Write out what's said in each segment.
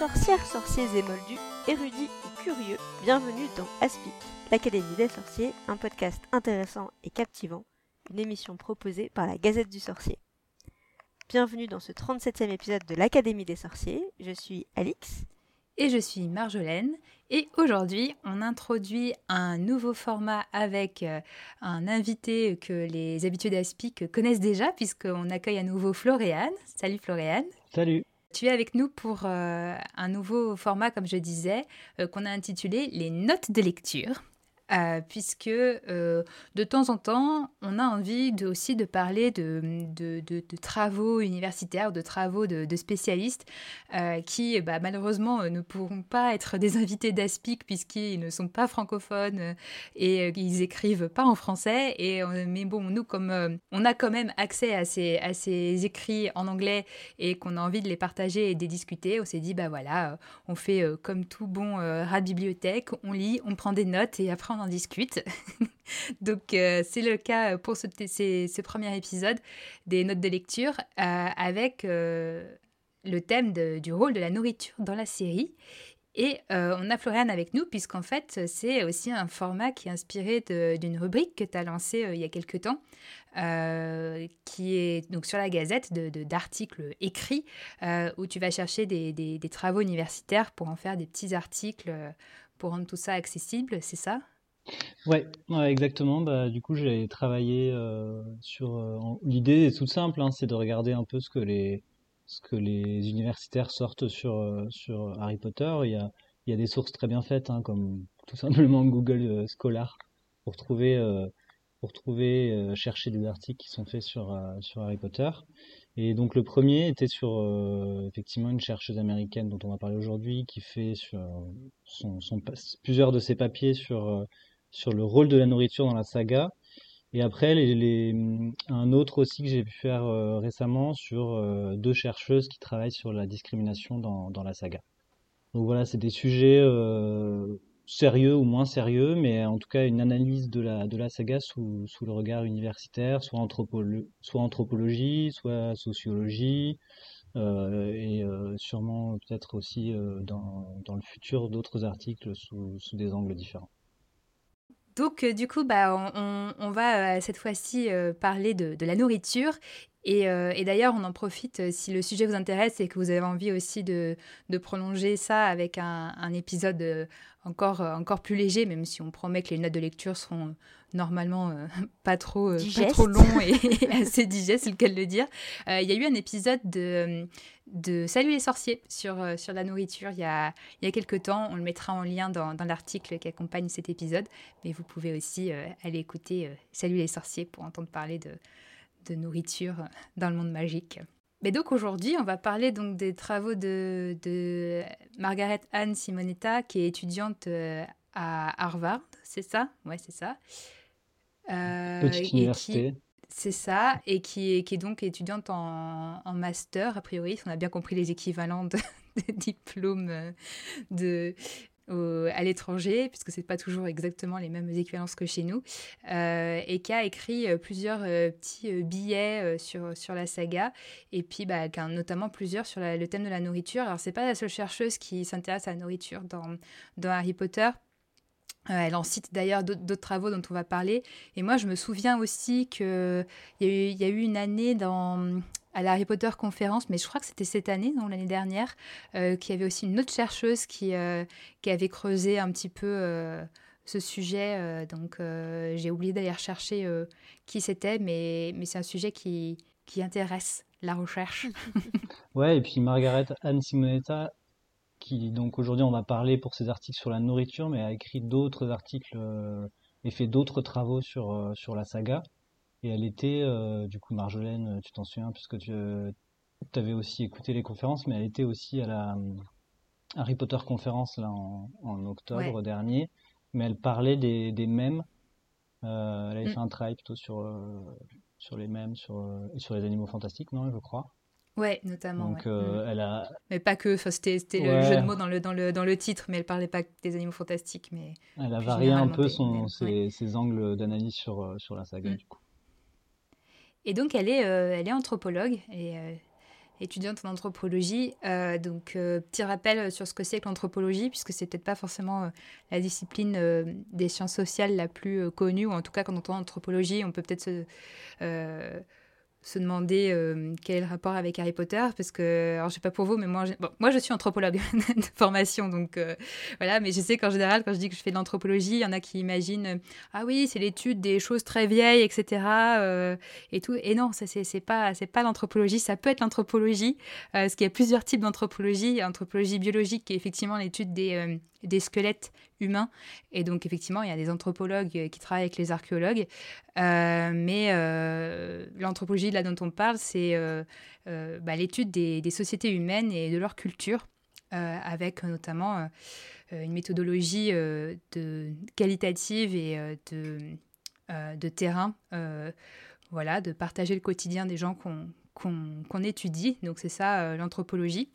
Sorcières, sorciers et moldus, érudits ou curieux, bienvenue dans Aspic, l'Académie des sorciers, un podcast intéressant et captivant, une émission proposée par la Gazette du Sorcier. Bienvenue dans ce 37e épisode de l'Académie des sorciers, je suis Alix. Et je suis Marjolaine. Et aujourd'hui, on introduit un nouveau format avec euh, un invité que les habitués d'Aspic connaissent déjà, puisqu'on accueille à nouveau Floréane. Salut Floréane. Salut. Tu es avec nous pour euh, un nouveau format, comme je disais, euh, qu'on a intitulé les notes de lecture. Euh, puisque euh, de temps en temps, on a envie de, aussi de parler de, de, travaux universitaires, de travaux de, spécialistes euh, qui, bah, malheureusement, ne pourront pas être des invités d'ASPIC puisqu'ils ne sont pas francophones et qu'ils écrivent pas en français. Et, mais bon, nous, comme on a quand même accès à ces, à ces écrits en anglais et qu'on a envie de les partager et de les discuter, on s'est dit, bah voilà, on fait comme tout bon rat bibliothèque, on lit, on prend des notes et après on en discute. Donc euh, c'est le cas pour ce, ces, premiers épisodes des notes de lecture euh, avec euh, le thème du rôle de la nourriture dans la série. Et on a Floriane avec nous, puisqu'en fait, c'est aussi un format qui est inspiré d'une rubrique que tu as lancée il y a quelques temps, qui est donc sur la Gazette d'articles de, écrits, où tu vas chercher des, travaux universitaires pour en faire des petits articles pour rendre tout ça accessible, c'est ça? Ouais, exactement. Bah, du coup, j'ai travaillé euh, sur. Euh, l'idée est toute simple, hein, c'est de regarder un peu ce que les ce que les universitaires sortent sur euh, sur Harry Potter. Il y a il y a des sources très bien faites, hein, comme tout simplement Google Scholar pour trouver pour trouver chercher des articles qui sont faits sur sur Harry Potter. Et donc le premier était sur effectivement une chercheuse américaine dont on va parler aujourd'hui, qui fait sur plusieurs de ses papiers sur sur le rôle de la nourriture dans la saga. Et après, les, un autre aussi que j'ai pu faire euh, récemment sur euh, deux chercheuses qui travaillent sur la discrimination dans, dans la saga. Donc voilà, c'est des sujets euh, sérieux ou moins sérieux, mais en tout cas une analyse de la, de la saga sous, sous le regard universitaire, soit, soit anthropologie, soit sociologie, et sûrement peut-être aussi dans, dans le futur d'autres articles sous, sous des angles différents. Donc, euh, du coup, bah, on, va euh, cette fois-ci euh, parler de, la nourriture. Et, d'ailleurs, on en profite si le sujet vous intéresse et que vous avez envie aussi de, prolonger ça avec un, épisode encore, encore plus léger, même si on promet que les notes de lecture seront normalement pas, trop, pas trop longs et, assez digestes, c'est le cas de le dire. Il y a eu un épisode de, de Salut les sorciers sur, euh, sur la nourriture il y, a, il y a quelques temps. On le mettra en lien dans, dans l'article qui accompagne cet épisode. Mais vous pouvez aussi euh, aller écouter euh, Salut les sorciers pour entendre parler de, de nourriture dans le monde magique. Mais donc aujourd'hui, on va parler donc des travaux de, de Margaret Anne Simonetta, qui est étudiante à Harvard, c'est ça? Ouais, c'est ça. Petite université. C'est ça, et qui est, donc étudiante en, master, a priori, on a bien compris les équivalents de, diplômes euh, de, à l'étranger, puisque ce n'est pas toujours exactement les mêmes équivalences que chez nous, euh, et qui a écrit euh, plusieurs petits billets sur, sur la saga, et puis bah, notamment plusieurs sur le thème de la nourriture. Alors, c'est pas la seule chercheuse qui s'intéresse à la nourriture dans, dans Harry Potter. Euh, elle en cite d'ailleurs d'autres travaux dont on va parler. Et moi, je me souviens aussi qu'il y, y, a eu une année dans, à la Harry Potter conférence, mais je crois que c'était cette année, non l'année dernière, euh, qu'il y avait aussi une autre chercheuse qui, euh, qui avait creusé un petit peu ce sujet. donc, j'ai oublié d'aller rechercher qui c'était, mais, mais c'est un sujet qui, qui intéresse la recherche. ouais, et puis Margaret Anne Simonetta, qui donc aujourd'hui on va parler pour ses articles sur la nourriture, mais a écrit d'autres articles euh, et fait d'autres travaux sur euh, sur la saga. Et elle était, euh, du coup Marjolaine, tu t'en souviens puisque tu avais aussi écouté les conférences, mais elle était aussi à la Harry Potter conférence là en, en octobre dernier. Mais elle parlait des, des mèmes. elle avait mm. fait un travail plutôt sur sur les mèmes, sur sur les animaux fantastiques, non, je crois. Ouais, notamment. Donc, euh, elle a... Mais pas que, c'était le jeu de mots dans le, dans, le, dans le titre, mais elle parlait pas des animaux fantastiques. Mais elle a varié un peu son, ses, ses, angles d'analyse sur, euh, sur la saga, mm. du coup. Et donc, elle est, euh, elle est anthropologue, et, étudiante en anthropologie. donc, petit rappel sur ce que c'est que l'anthropologie, puisque c'est peut-être pas forcément la discipline des sciences sociales la plus connue, ou en tout cas, quand on entend anthropologie, on peut peut-être se se demander euh, quel est le rapport avec Harry Potter, parce que, alors je sais pas pour vous, mais moi, moi je suis anthropologue de formation, donc euh, voilà, mais je sais qu'en général, quand je dis que je fais de l'anthropologie, il y en a qui imaginent, euh, ah oui, c'est l'étude des choses très vieilles, etc. et tout, et non, ça c'est pas, pas l'anthropologie, ça peut être l'anthropologie, parce qu'il y a plusieurs types d'anthropologie, anthropologie biologique qui est effectivement l'étude des, des squelettes humains. Et donc, effectivement, il y a des anthropologues qui travaillent avec les archéologues. Euh, mais euh, l'anthropologie là dont on parle, c'est euh, bah, l'étude des, sociétés humaines et de leur culture, avec notamment une méthodologie de, qualitative et de, de terrain. voilà, de partager le quotidien des gens qu'on étudie. Donc, c'est ça l'anthropologie.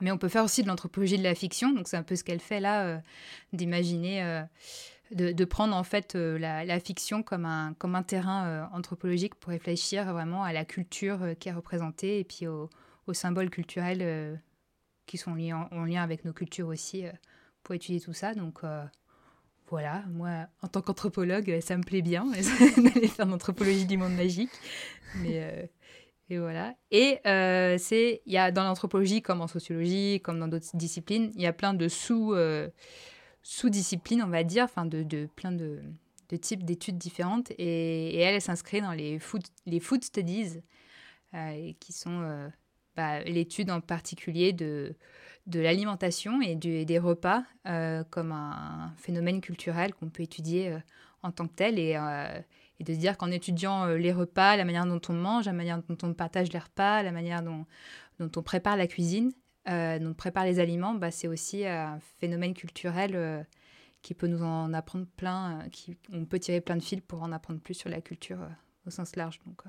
Mais on peut faire aussi de l'anthropologie de la fiction, donc c'est un peu ce qu'elle fait là, euh, d'imaginer, euh, de, prendre en fait euh, la, fiction comme un, comme un terrain anthropologique pour réfléchir vraiment à la culture qui est représentée et puis aux, symboles culturels qui sont liés en, lien avec nos cultures aussi pour étudier tout ça. Donc voilà, moi en tant qu'anthropologue, ça me plaît bien d'aller faire l'anthropologie du monde magique. Mais et voilà. Et euh, c'est, il y a dans l'anthropologie, comme en sociologie, comme dans d'autres disciplines, il y a plein de sous, euh, sous-disciplines, on va dire, enfin de, de plein de, de types d'études différentes. Et, elle, elle s'inscrit dans les food, les food studies, euh, qui sont bah, l'étude en particulier de, de l'alimentation et des repas comme un, phénomène culturel qu'on peut étudier en tant que tel. Et et de se dire qu'en étudiant euh, les repas, la manière dont on mange, la manière dont on partage les repas, la manière dont, on prépare la cuisine, euh, dont on prépare les aliments, bah, c'est aussi un phénomène culturel euh, qui peut nous en apprendre plein, qui, on peut tirer plein de fils pour en apprendre plus sur la culture au sens large. Donc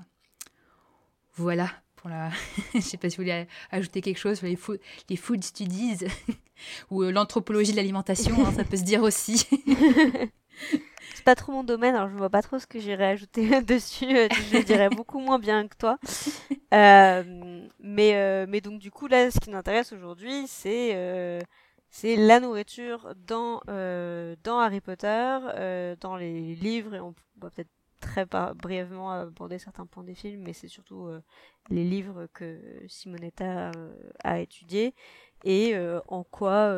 voilà pour la. Je sais pas si vous voulez ajouter quelque chose sur les, food, les food studies ou l'anthropologie de l'alimentation, hein, ça peut se dire aussi. c'est pas trop mon domaine, alors je vois pas trop ce que j'irais ajouter dessus. Euh, je dirais beaucoup moins bien que toi. Euh, mais, euh, mais donc, du coup, là, ce qui nous intéresse aujourd'hui, c'est c'est la nourriture dans, dans Harry Potter, dans les livres, et on va peut-être très brièvement aborder certains points des films, mais c'est surtout les livres que Simonetta a étudiés et en quoi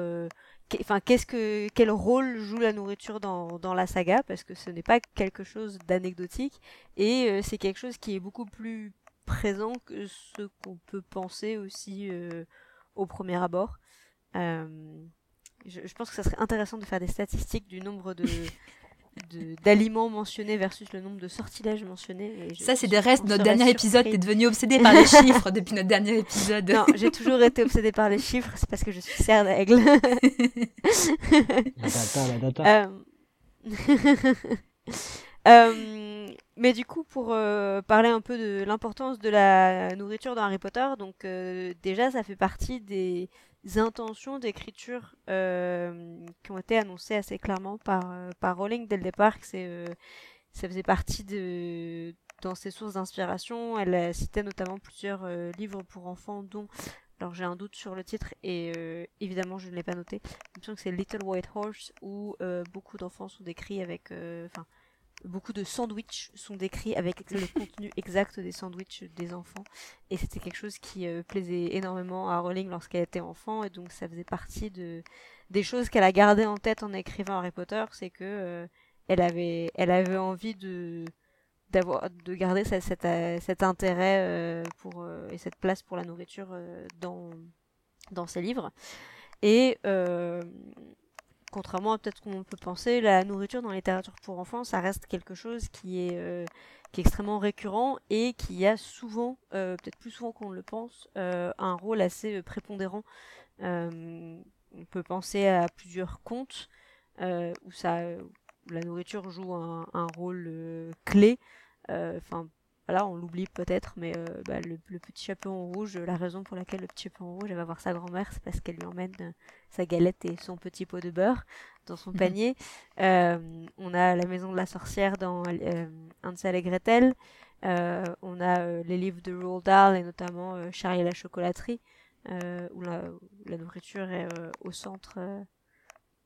enfin quel rôle joue la nourriture dans, dans la saga? Parce que ce n'est pas quelque chose d'anecdotique et euh, c'est quelque chose qui est beaucoup plus présent que ce qu'on peut penser aussi euh, au premier abord. Euh, je, je, pense que ça serait intéressant de faire des statistiques du nombre de d'aliments mentionnés versus le nombre de sortilèges mentionnés. ça, c'est des restes de notre dernier épisode. T'es devenu obsédé par les chiffres depuis notre dernier épisode. Non, j'ai toujours été obsédé par les chiffres. C'est parce que je suis serre d'aigle. la data, la data. Euh... euh... mais du coup, pour euh, parler un peu de l'importance de la nourriture dans Harry Potter, donc euh, déjà, ça fait partie des intentions d'écriture euh, qui ont été annoncées assez clairement par, euh, par Rowling dès le départ, que c'est, euh, ça faisait partie de dans ses sources d'inspiration. Elle citait notamment plusieurs livres pour enfants, dont alors j'ai un doute sur le titre et évidemment je ne l'ai pas noté. Semble que c'est Little White Horse où beaucoup d'enfants sont décrits avec, enfin beaucoup de sandwichs sont décrits avec le contenu exact des sandwichs des enfants. Et c'était quelque chose qui euh, plaisait énormément à Rowling lorsqu'elle était enfant. Et donc ça faisait partie de, des choses qu'elle a gardées en tête en écrivant Harry Potter. C'est que euh, elle, avait, elle avait envie de d'avoir de garder cet, euh, cet, intérêt pour et cette place pour la nourriture dans dans ses livres et contrairement à peut-être qu'on peut penser, la nourriture dans la littérature pour enfants, ça reste quelque chose qui est, euh, extrêmement récurrent et qui a souvent, euh, peut-être plus souvent qu'on le pense, euh, un rôle assez prépondérant. on peut penser à plusieurs contes où ça, la nourriture joue un, rôle clé. Voilà, on l'oublie peut-être, mais euh, bah, le, petit chaperon rouge, la raison pour laquelle le petit chaperon rouge, elle va voir sa grand-mère, c'est parce qu'elle lui emmène euh, sa galette et son petit pot de beurre dans son mhm. panier. Euh, on a la maison de la sorcière dans Hansel et Gretel. on a les livres de Roald Dahl et notamment Charlie et la chocolaterie, où la, la, nourriture est au centre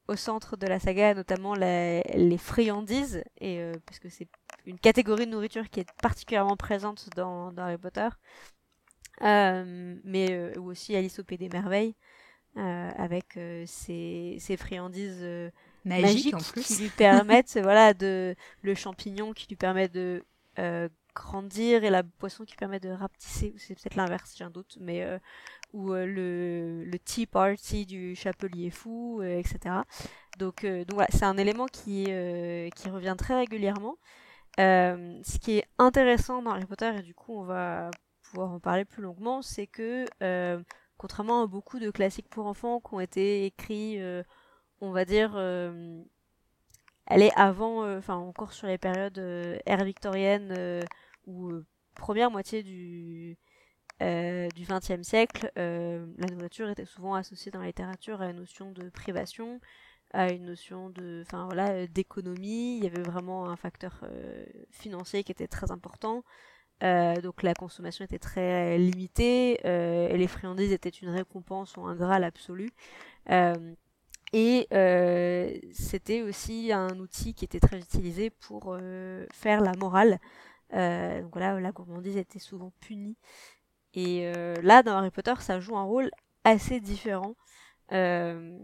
au centre de la saga, notamment les friandises, et parce que c'est une catégorie de nourriture qui est particulièrement présente dans, dans Harry Potter, mais ou aussi Alice au Pays des Merveilles, avec ses, ses, friandises magiques, en plus. qui lui permettent, voilà, de le champignon qui lui permet de grandir et la poisson qui permet de rapetisser, c'est peut-être l'inverse, j'ai un doute, mais ou euh, le, le tea party du chapelier fou, euh, etc. Donc, euh, donc voilà, c'est un élément qui, qui revient très régulièrement. ce qui est intéressant dans Harry Potter, et du coup on va pouvoir en parler plus longuement, c'est que contrairement à beaucoup de classiques pour enfants qui ont été écrits, on va dire, elle est avant, enfin encore sur les périodes ère victorienne ou première moitié du euh, du XXe siècle, euh, la nourriture était souvent associée dans la littérature à une notion de privation, à une notion de, enfin voilà, euh, d'économie. Il y avait vraiment un facteur financier qui était très important. donc la consommation était très limitée et les friandises étaient une récompense ou un graal absolu. et c'était aussi un outil qui était très utilisé pour faire la morale. donc voilà, la gourmandise était souvent punie et euh, là, dans Harry Potter, ça joue un rôle assez différent. Euh,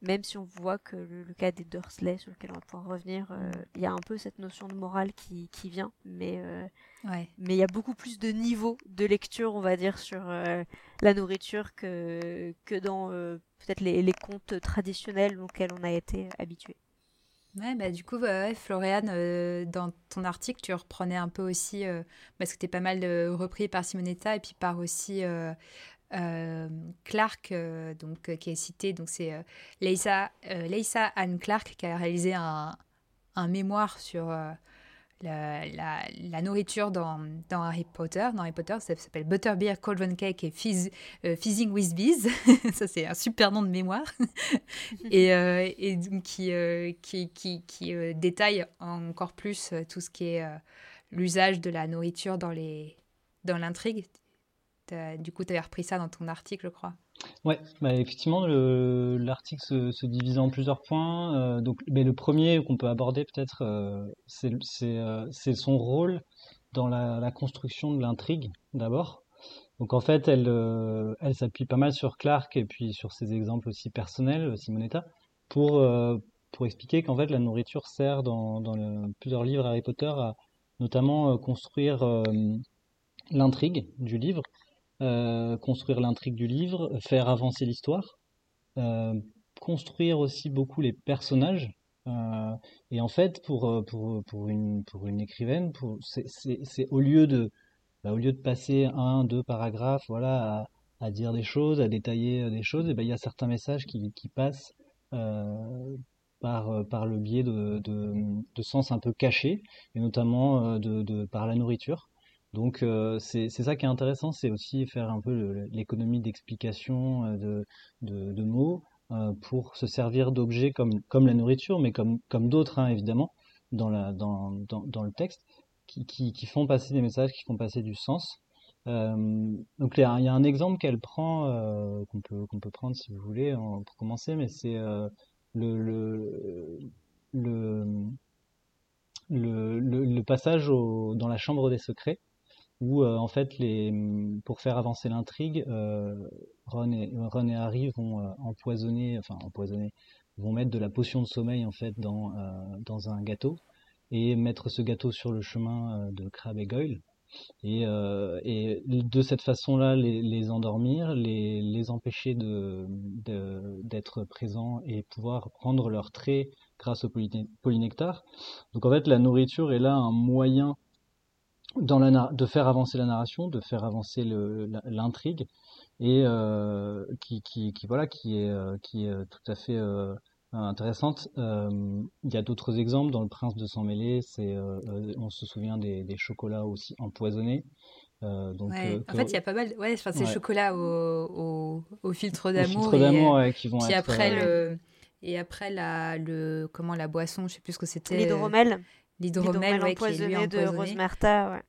même si on voit que le, cas des Dursley, sur lequel on va pouvoir revenir, euh, il y a un peu cette notion de morale qui, qui vient, mais mais il y a beaucoup plus de niveaux de lecture, on va dire, sur la nourriture que, que dans peut-être les, les, contes traditionnels auxquels on a été habitué. Ouais, bah, du coup, Floriane, euh, dans ton article, tu reprenais un peu aussi, euh, parce que tu es pas mal euh, repris par Simonetta et puis par aussi Clark, donc, qui est cité. Donc, c'est Leisa, Anne Clark qui a réalisé un, un mémoire sur la, nourriture dans, dans, Harry Potter. Dans Harry Potter, ça s'appelle Butterbeer, Cauldron Cake et Fizz, euh, Fizzing with Bees. ça, c'est un super nom de mémoire. et, euh, et qui, euh, qui, qui, qui détaille encore plus tout ce qui est l'usage de la nourriture dans l'intrigue. Dans du coup, tu avais repris ça dans ton article, je crois. Ouais, bah effectivement, l'article se, se divise en plusieurs points. Euh, donc, mais le premier qu'on peut aborder peut-être, euh, c'est euh, c'est son rôle dans la, construction de l'intrigue d'abord. Donc en fait, elle, elle s'appuie pas mal sur Clark et puis sur ses exemples aussi personnels, Simonetta, pour, pour expliquer qu'en fait la nourriture sert dans, dans plusieurs livres Harry Potter à notamment construire l'intrigue du livre euh, construire l'intrigue du livre, faire avancer l'histoire, euh, construire aussi beaucoup les personnages. Euh, et en fait, pour, pour, pour, une, pour une écrivaine, c'est au lieu de bah, au lieu de passer un, deux paragraphes, voilà, à, à dire des choses, à détailler des choses, et ben il y a certains messages qui, qui passent par, par le biais de, de, de, sens un peu cachés, et notamment de, de, par la nourriture. Donc euh, c'est ça qui est intéressant, c'est aussi faire un peu l'économie d'explication euh, de, de, mots euh, pour se servir d'objets comme, comme la nourriture, mais comme, comme d'autres hein, évidemment dans, la, dans, dans, dans, le texte, qui, qui, qui, font passer des messages, qui font passer du sens. donc il y, a, un exemple qu'elle prend, qu'on peut, qu'on peut prendre si vous voulez pour commencer, mais c'est le, le, le, le, le, passage au, dans la chambre des secrets où euh, en fait les pour faire avancer l'intrigue, euh, Ron, et, Harry vont euh, empoisonner, enfin empoisonner, vont mettre de la potion de sommeil en fait dans dans un gâteau et mettre ce gâteau sur le chemin de Crabbe et Goyle. Et, de cette façon-là, les, endormir, les, les empêcher de, d'être présents et pouvoir prendre leur trait grâce au polynectar. Donc en fait, la nourriture est là un moyen dans la, de faire avancer la narration, de faire avancer l'intrigue et euh, qui, qui, qui, voilà qui est euh, qui est tout à fait euh, intéressante. Euh, il y a d'autres exemples dans Le Prince de sang mêlé, c'est euh, on se souvient des, des chocolats aussi empoisonnés. donc, en fait, il y a pas mal. Ouais, enfin, c'est chocolats au, au, au filtre d'amour. Filtre d'amour, ouais, qui vont puis après le et après la le comment la boisson, je sais plus ce que c'était. L'hydromel l'hydromel ouais, empoisonné, de Rose Martha. Ouais.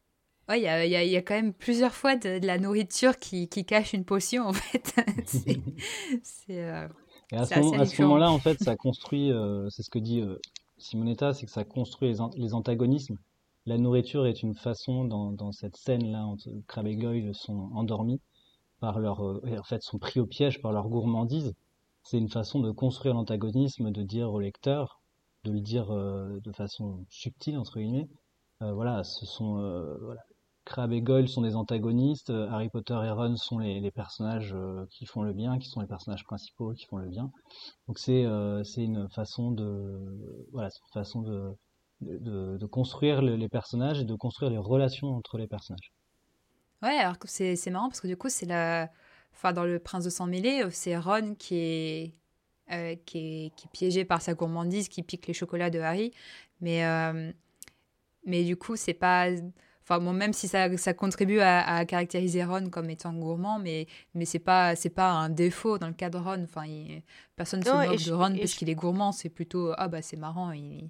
Ouais, il y a, y a, quand même plusieurs fois de, la nourriture qui, qui, cache une potion, en fait. c'est, euh, Et à ce, moment, là en fait, ça construit, euh, c'est ce que dit euh, Simonetta, c'est que ça construit les, les, antagonismes. La nourriture est une façon, dans, dans cette scène-là, entre Crabbe et Goyle sont endormis, par leur, en fait, sont pris au piège par leur gourmandise. C'est une façon de construire l'antagonisme, de dire au lecteur, de le dire de façon subtile, entre guillemets, voilà, ce sont voilà, Crabbe et Goyle sont des antagonistes, euh, Harry Potter et Ron sont les, personnages euh, qui font le bien, qui sont les personnages principaux qui font le bien. Donc c'est euh, une façon de voilà, une façon de, de, construire les personnages et de construire les relations entre les personnages. Ouais, alors c'est marrant parce que du coup c'est la enfin dans le Prince de sang mêlé, c'est Ron qui est qui est, qui est piégé par sa gourmandise, qui pique les chocolats de Harry, mais mais du coup c'est pas Enfin, bon, même si ça, ça contribue à, caractériser Ron comme étant gourmand, mais, mais c'est pas, c'est pas un défaut dans le cas de Ron. Enfin, personne ne se moque de Ron parce qu'il est gourmand. C'est plutôt, ah bah c'est marrant. Il...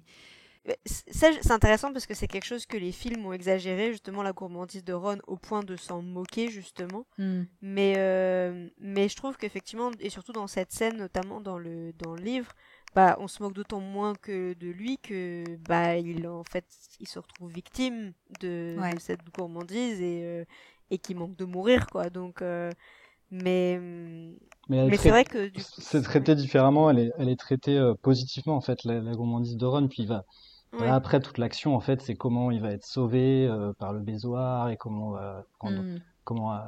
c'est intéressant parce que c'est quelque chose que les films ont exagéré, justement, la gourmandise de Ron au point de s'en moquer, justement. Hmm. Mais, euh, mais je trouve qu'effectivement, et surtout dans cette scène, notamment dans le, dans le livre, bah, on se moque d'autant moins que de lui que bah il en fait il se retrouve victime de, cette gourmandise et euh, et qui manque de mourir quoi donc euh, mais mais, c'est vrai que c'est traité différemment elle est elle est traitée euh, positivement en fait la, gourmandise de Ron puis il va après toute l'action en fait c'est comment il va être sauvé par le bézoir et comment va prendre mm. comment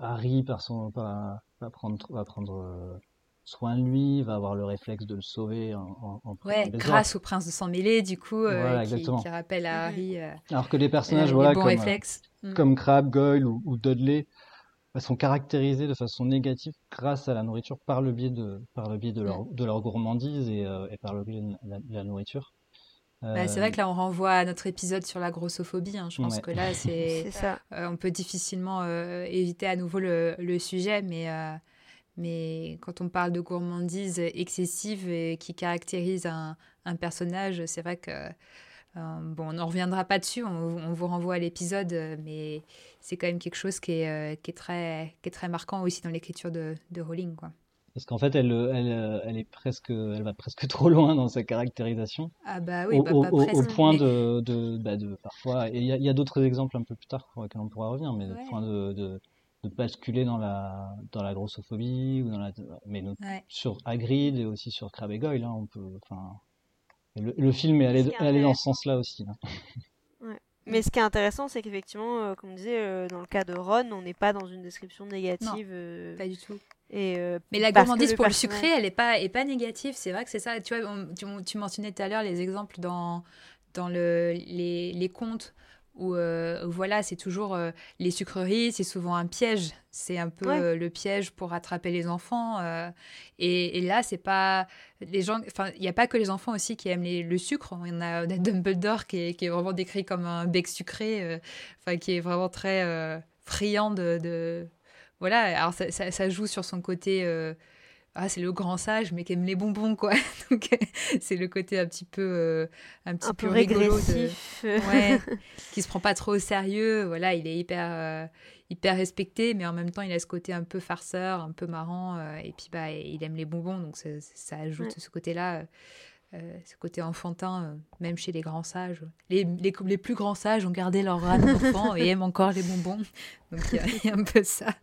Harry par son va prendre va prendre soin de lui, va avoir le réflexe de le sauver en, en, ouais, grâce au prince de sang mêlé du coup euh, qui, rappelle à Harry euh, alors que les personnages euh, voilà comme, réflexes. Mm. comme Crabbe, Goyle ou, Dudley bah, sont caractérisés de façon négative grâce à la nourriture par le biais de par le biais de leur mm. de leur gourmandise et, et, par le biais de la, nourriture bah, c'est vrai que là, on renvoie à notre épisode sur la grossophobie. Hein. Je pense que là, c'est ça. on peut difficilement éviter à nouveau le, le sujet, mais mais quand on parle de gourmandise excessive et qui caractérise un, un personnage, c'est vrai que euh, bon, on n'en reviendra pas dessus, on, vous renvoie à l'épisode, mais c'est quand même quelque chose qui est, euh, qui est, très, qui est très marquant aussi dans l'écriture de, de Rowling. Quoi. Parce qu'en fait, elle, elle, elle, est presque, elle va presque trop loin dans sa caractérisation. Ah bah oui, au, bah, pas presque, au point de, de, bah de, parfois, et il y a, a d'autres exemples un peu plus tard pour lesquels on pourra revenir, mais au point de, de de basculer dans la dans la grossophobie ou dans la mais sur Hagrid et aussi sur Crabbe et Goyle hein, on peut enfin le, film est allé, allé dans ce sens-là aussi mais ce qui est intéressant c'est qu'effectivement euh, comme on disait euh, dans le cas de Ron on n'est pas dans une description négative euh, pas du tout et mais la gourmandise pour le sucré elle est pas est pas négative c'est vrai que c'est ça tu vois tu, tu, mentionnais tout à l'heure les exemples dans dans le les, les contes euh, où, voilà, c'est toujours euh, les sucreries, c'est souvent un piège. C'est un peu euh, le piège pour attraper les enfants. Et, là, c'est pas les gens. Enfin, il n'y a pas que les enfants aussi qui aiment le sucre. Il y en a, Dumbledore qui est, qui est, vraiment décrit comme un bec sucré, enfin qui est vraiment très friand de, voilà. Alors ça, ça, joue sur son côté ah c'est le grand sage mais qui aime les bonbons quoi. Donc c'est le côté un petit peu euh, un petit peu, de... ouais, qui se prend pas trop au sérieux. Voilà il est hyper euh, hyper respecté mais en même temps il a ce côté un peu farceur un peu marrant euh, et puis bah il aime les bonbons donc ça, ajoute ce côté là ce côté enfantin, même chez les grands sages. Les, les, les, plus grands sages ont gardé leur âme d'enfant et aiment encore les bonbons. Donc il y, a un peu ça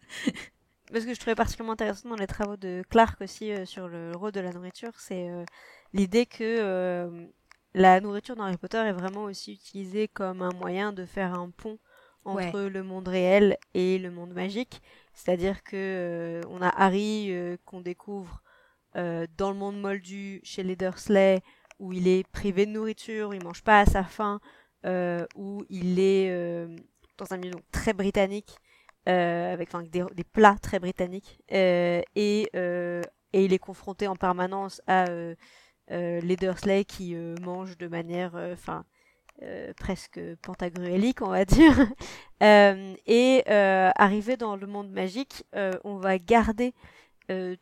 parce que je trouvais particulièrement intéressant dans les travaux de Clark aussi euh, sur le rôle de la nourriture, c'est euh, l'idée que euh, la nourriture dans Harry Potter est vraiment aussi utilisée comme un moyen de faire un pont entre le monde réel et le monde magique. C'est-à-dire que on a Harry qu'on découvre dans le monde moldu chez les Dursley, où il est privé de nourriture, il mange pas à sa faim, où il est dans un milieu très britannique euh, avec des, des, plats très britanniques, euh, et, euh, et il est confronté en permanence à les Dursley qui mangent de manière, enfin, presque pentagruélique, on va dire. et arrivé dans le monde magique, on va garder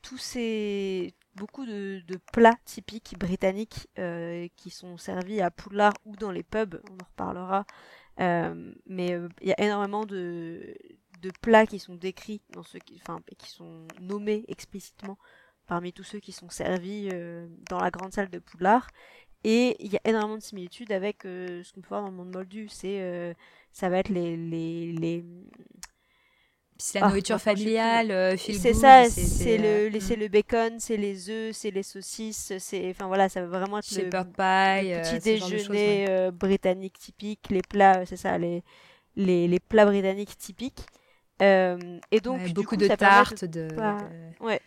tous ces beaucoup de, de, plats typiques britanniques qui sont servis à Poudlard ou dans les pubs, on en reparlera, mais il y a énormément de, de plats qui sont décrits dans ceux qui, enfin, qui sont nommés explicitement parmi tous ceux qui sont servis dans la grande salle de Poudlard. Et il y a énormément de similitudes avec ce qu'on peut voir dans le monde moldu. C'est, ça va être les, les, les c'est la ah, nourriture familiale, euh, C'est ça, c'est le, euh, le bacon, c'est les œufs, c'est les saucisses, c'est, enfin voilà, ça va vraiment être le, pie, le, petit déjeuner euh, britannique typique, les plats, c'est ça, les, les, les, plats britanniques typiques. et donc beaucoup de tartes, de, ouais,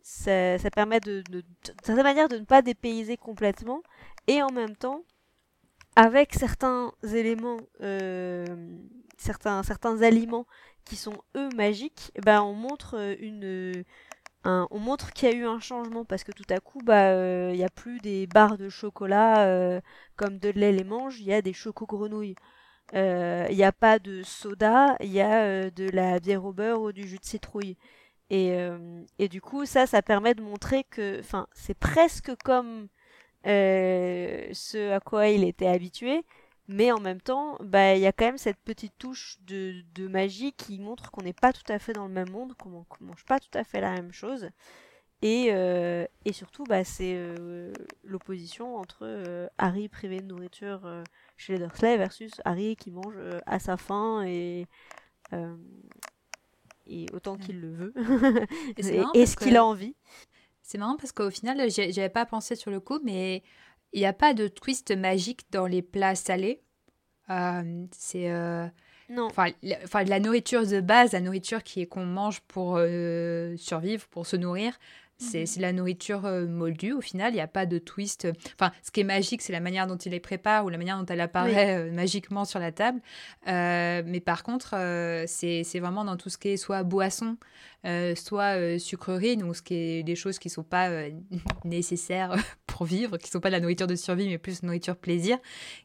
ça, ça permet de, de, de, certaine manière de ne pas dépayser complètement, et en même temps, avec certains éléments, certains certains aliments qui sont eux magiques, bah on montre euh, une euh, un, on montre qu'il y a eu un changement parce que tout à coup bah euh, il n'y a plus des barres de chocolat comme de lait les mange, il y a des chocos grenouilles. Il n'y a pas de soda, il y a de la bière au beurre ou du jus de citrouille. Et, et du coup, ça, ça permet de montrer que, c'est presque comme ce à quoi il était habitué, mais en même temps, bah il y a quand même cette petite touche de, de magie qui montre qu'on n'est pas tout à fait dans le même monde, qu'on ne mange pas tout à fait la même chose. Et, euh, et surtout, bah, c'est euh, l'opposition entre euh, Harry privé de nourriture chez les Dursley versus Harry qui mange à sa faim et, et autant qu'il le veut. et, ce qu'il a envie. C'est marrant parce qu'au final, j'avais pas pensé sur le coup, mais il n'y a pas de twist magique dans les plats salés. Euh, c'est. Euh, non. Enfin, la, nourriture de base, la nourriture qui est qu'on mange pour euh, survivre, pour se nourrir, c'est mhm. la nourriture moldue au final, il n'y a pas de twist. Enfin, ce qui est magique, c'est la manière dont il les prépare ou la manière dont elle apparaît magiquement sur la table. mais par contre, c'est vraiment dans tout ce qui est soit boisson, soit sucrerie, donc ce qui est des choses qui ne sont pas nécessaires pour vivre, qui ne sont pas de la nourriture de survie, mais plus nourriture plaisir,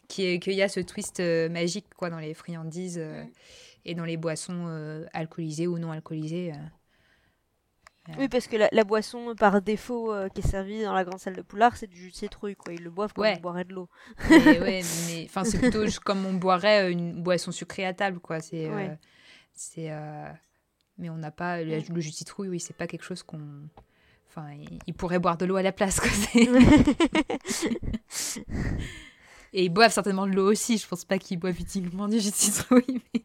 qu'il y a ce twist magique quoi, dans les friandises et dans les boissons alcoolisées ou non alcoolisées. Oui, parce que la, boisson par défaut euh, qui est servie dans la grande salle de Poulard, c'est du jus de citrouille, quoi. Ils le boivent comme on boirait de l'eau. ouais, mais enfin, c'est plutôt comme on boirait une boisson sucrée à table, quoi. C'est, euh, c'est, euh, mais on n'a pas le, jus de citrouille. Oui, c'est pas quelque chose qu'on. Enfin, ils pourraient boire de l'eau à la place, quoi. Et ils boivent certainement de l'eau aussi. Je pense pas qu'ils boivent uniquement du jus de citrouille. Mais...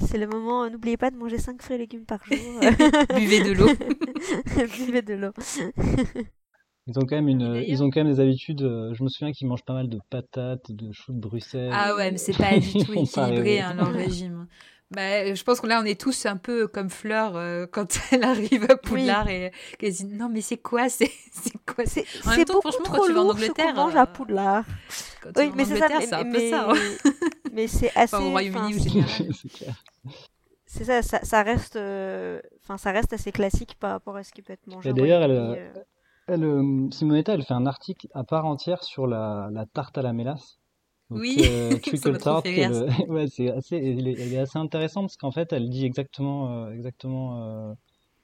C'est le moment, euh, n'oubliez pas de manger 5 fruits et légumes par jour. Buvez de l'eau. Buvez de l'eau. Ils ont quand même une, ils ont quand même des habitudes. Euh, je me souviens qu'ils mangent pas mal de patates, de choux de Bruxelles. Ah ouais, mais c'est pas du tout équilibré hein, leur régime. Bah, je pense qu'on là on est tous un peu comme Fleur euh, quand elle arrive à Poudlard et qu'elle dit non mais c'est quoi c'est quoi? C'est même temps franchement quand tu vas en Angleterre mange à Poudlard oui mais c'est ça mais, un peu ça, hein. mais c'est assez enfin, au Royaume-Uni c'est ça, ça, ça reste euh, enfin ça reste assez classique par rapport à ce qui peut être mangé d'ailleurs elle, euh. elle, Simonetta elle fait un article à part entière sur la, la tarte à la mélasse. Oui, euh, Trickle Tart, ouais, c'est assez, elle est, assez intéressante parce qu'en fait, elle dit exactement, euh, exactement euh,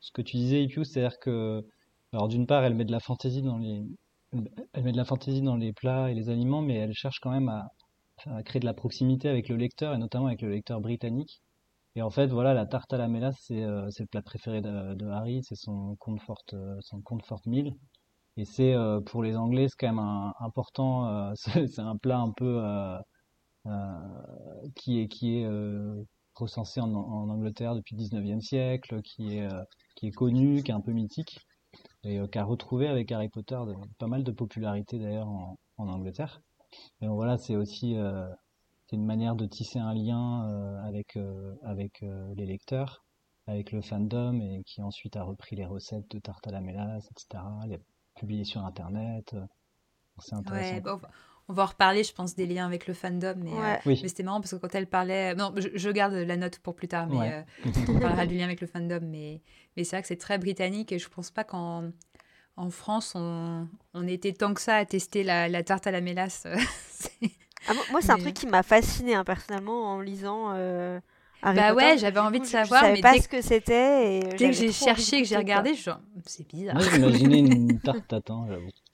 ce que tu disais, Ipiu, c'est-à-dire que, alors d'une part, elle met de la fantaisie dans les, elle met de la fantaisie dans les plats et les aliments, mais elle cherche quand même à, créer de la proximité avec le lecteur et notamment avec le lecteur britannique. Et en fait, voilà, la tarte à la mélasse, c'est euh, le plat préféré de, Harry, c'est son comfort, euh, son comfort meal. Et c'est euh, pour les Anglais, c'est quand même un, important. Euh, c'est un plat un peu qui est qui est recensé en, en, Angleterre depuis le 19e siècle, qui est qui est connu, qui est un peu mythique et qui a retrouvé avec Harry Potter pas mal de popularité d'ailleurs en, en, Angleterre. Et voilà, c'est aussi c'est une manière de tisser un lien avec avec les lecteurs, avec le fandom et qui ensuite a repris les recettes de tarte à la mélasse, etc publié sur Internet. Euh, c'est intéressant. On va en reparler, je pense, des liens avec le fandom. Mais, euh, c'était marrant parce que quand elle parlait. Non, je, garde la note pour plus tard, mais euh, on parlera du lien avec le fandom. Mais, mais c'est vrai que c'est très britannique et je pense pas qu'en en France, on, on était tant que ça à tester la, tarte à la mélasse. Ah, moi, c'est un truc qui m'a fasciné hein, personnellement en lisant. bah ouais, j'avais envie de savoir. Je savais mais pas ce que c'était. Dès que j'ai cherché, que j'ai regardé, je c'est bizarre. Moi, j'imaginais une tarte tatin, j'avoue, je.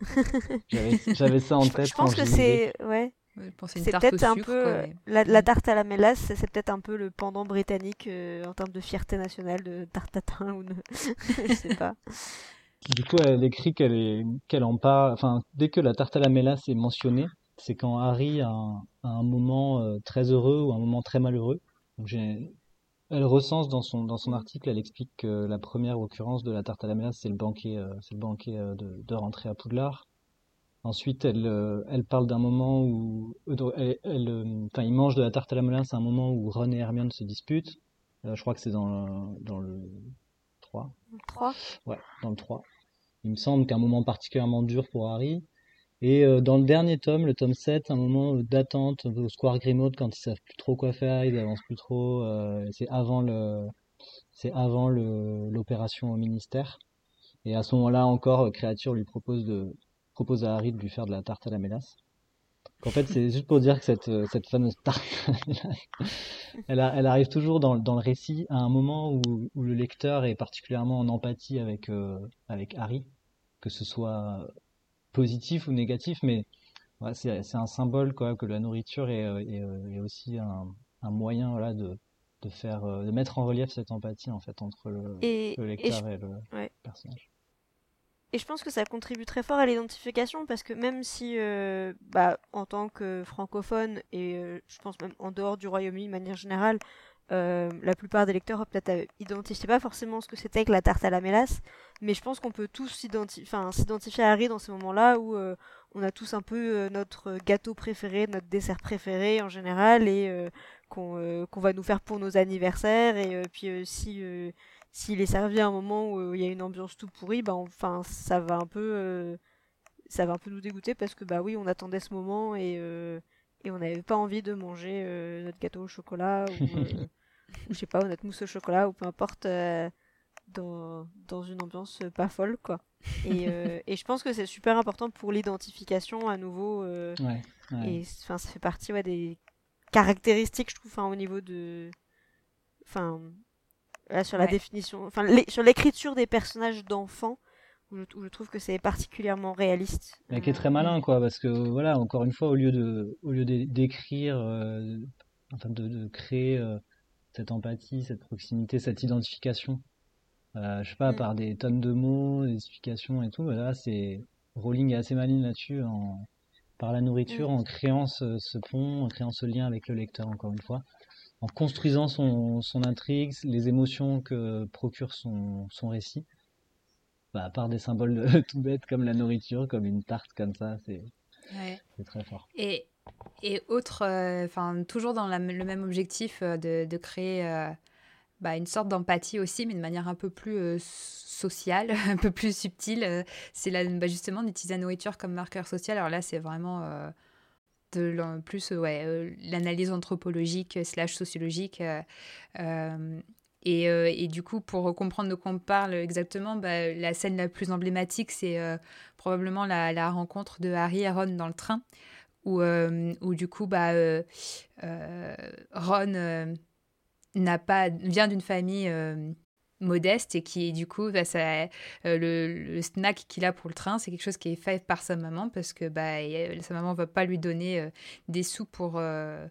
J'avais ça en tête. Je pense que c'est. Ouais. c'est peut-être un peu la, mm. tarte à la mélasse, c'est peut-être un peu le pendant britannique euh, en termes de fierté nationale de tarte tatin ou de... je sais pas. Du coup, elle écrit qu'elle est qu'elle en parle. Enfin, dès que la tarte à la mélasse est mentionnée, c'est quand Harry a un, moment euh, très heureux ou un moment très malheureux. Donc, elle recense dans son dans son article, elle explique que la première occurrence de la tarte à la mélasse, c'est le banquet, euh, c'est le banquet de, de rentrée à Poudlard. Ensuite, elle, euh, elle parle d'un moment où, elle, euh, enfin, il mange de la tarte à la melin, c'est un moment où Ron et Hermione se disputent. Euh, je crois que c'est dans le, dans le 3. 3 Ouais, dans le 3. Il me semble qu'un moment particulièrement dur pour Harry. Et dans le dernier tome, le tome 7, un moment d'attente au Square Grimmauld quand ils savent plus trop quoi faire, ils avancent plus trop. c'est avant le, c'est avant l'opération au ministère. Et à ce moment-là encore, Créature lui propose de, propose à Harry de lui faire de la tarte à la mélasse. En fait, c'est juste pour dire que cette, euh, cette fameuse tarte, elle, arrive toujours dans, dans, le récit à un moment où, où, le lecteur est particulièrement en empathie avec, euh, avec Harry, que ce soit positif ou négatif, mais ouais, c'est un symbole quoi, que la nourriture est, euh, est, est aussi un, un, moyen voilà, de, de, faire, de mettre en relief cette empathie en fait, entre le, le lecteur et, le personnage. Et je pense que ça contribue très fort à l'identification parce que même si, euh, bah, en tant que francophone et euh, je pense même en dehors du Royaume-Uni de manière générale, euh, la plupart des lecteurs peut-être identifiaient pas forcément ce que c'était que la tarte à la mélasse, mais je pense qu'on peut tous s'identifier à Harry dans ces moments-là où on a tous un peu notre gâteau préféré, notre dessert préféré en général et qu'on va nous faire pour nos anniversaires et puis si s'il est servi à un moment où il y a une ambiance tout pourrie, bah enfin ça va un peu euh, ça va un peu nous dégoûter parce que bah oui on attendait ce moment et, euh, et on n'avait pas envie de manger euh, notre gâteau au chocolat ou je sais pas notre mousse au chocolat ou peu importe dans, dans une ambiance pas folle quoi. Et, et je pense que c'est super important pour l'identification à nouveau ouais, et enfin ça fait partie ouais, des caractéristiques je trouve au niveau de enfin sur la définition, enfin sur l'écriture des personnages d'enfants, où, je trouve que c'est particulièrement réaliste. Mais qui est très malin, quoi, parce que voilà, encore une fois, au lieu de, au lieu d'écrire, euh, enfin de, de créer euh, cette empathie, cette proximité, cette identification, euh, je sais pas, mm. par des tonnes de mots, des explications et tout, bah là, c'est Rowling est assez maligne là-dessus, en, par la nourriture, mm. en créant ce, ce pont, en créant ce lien avec le lecteur, encore une fois en construisant son, son, intrigue, les émotions que procure son, son récit. Bah, à part des symboles tout bêtes comme la nourriture, comme une tarte comme ça, c'est très fort. Et, et autre, euh, enfin toujours dans le même objectif euh, de, créer euh, bah, une sorte d'empathie aussi, mais de manière un peu plus sociale, un peu plus subtile, c'est bah, justement d'utiliser la nourriture comme marqueur social. Alors là, c'est vraiment de plus ouais, l'analyse anthropologique slash sociologique. Et, et, du coup, pour comprendre de quoi on parle exactement, bah, la scène la plus emblématique, c'est probablement la, la, rencontre de Harry et Ron dans le train, où, où du coup, bah, Ron n'a pas, vient d'une famille modeste et qui du coup bah, ça, euh, le, snack qu'il a pour le train c'est quelque chose qui est fait par sa maman parce que bah, sa maman va pas lui donner euh, des sous pour euh,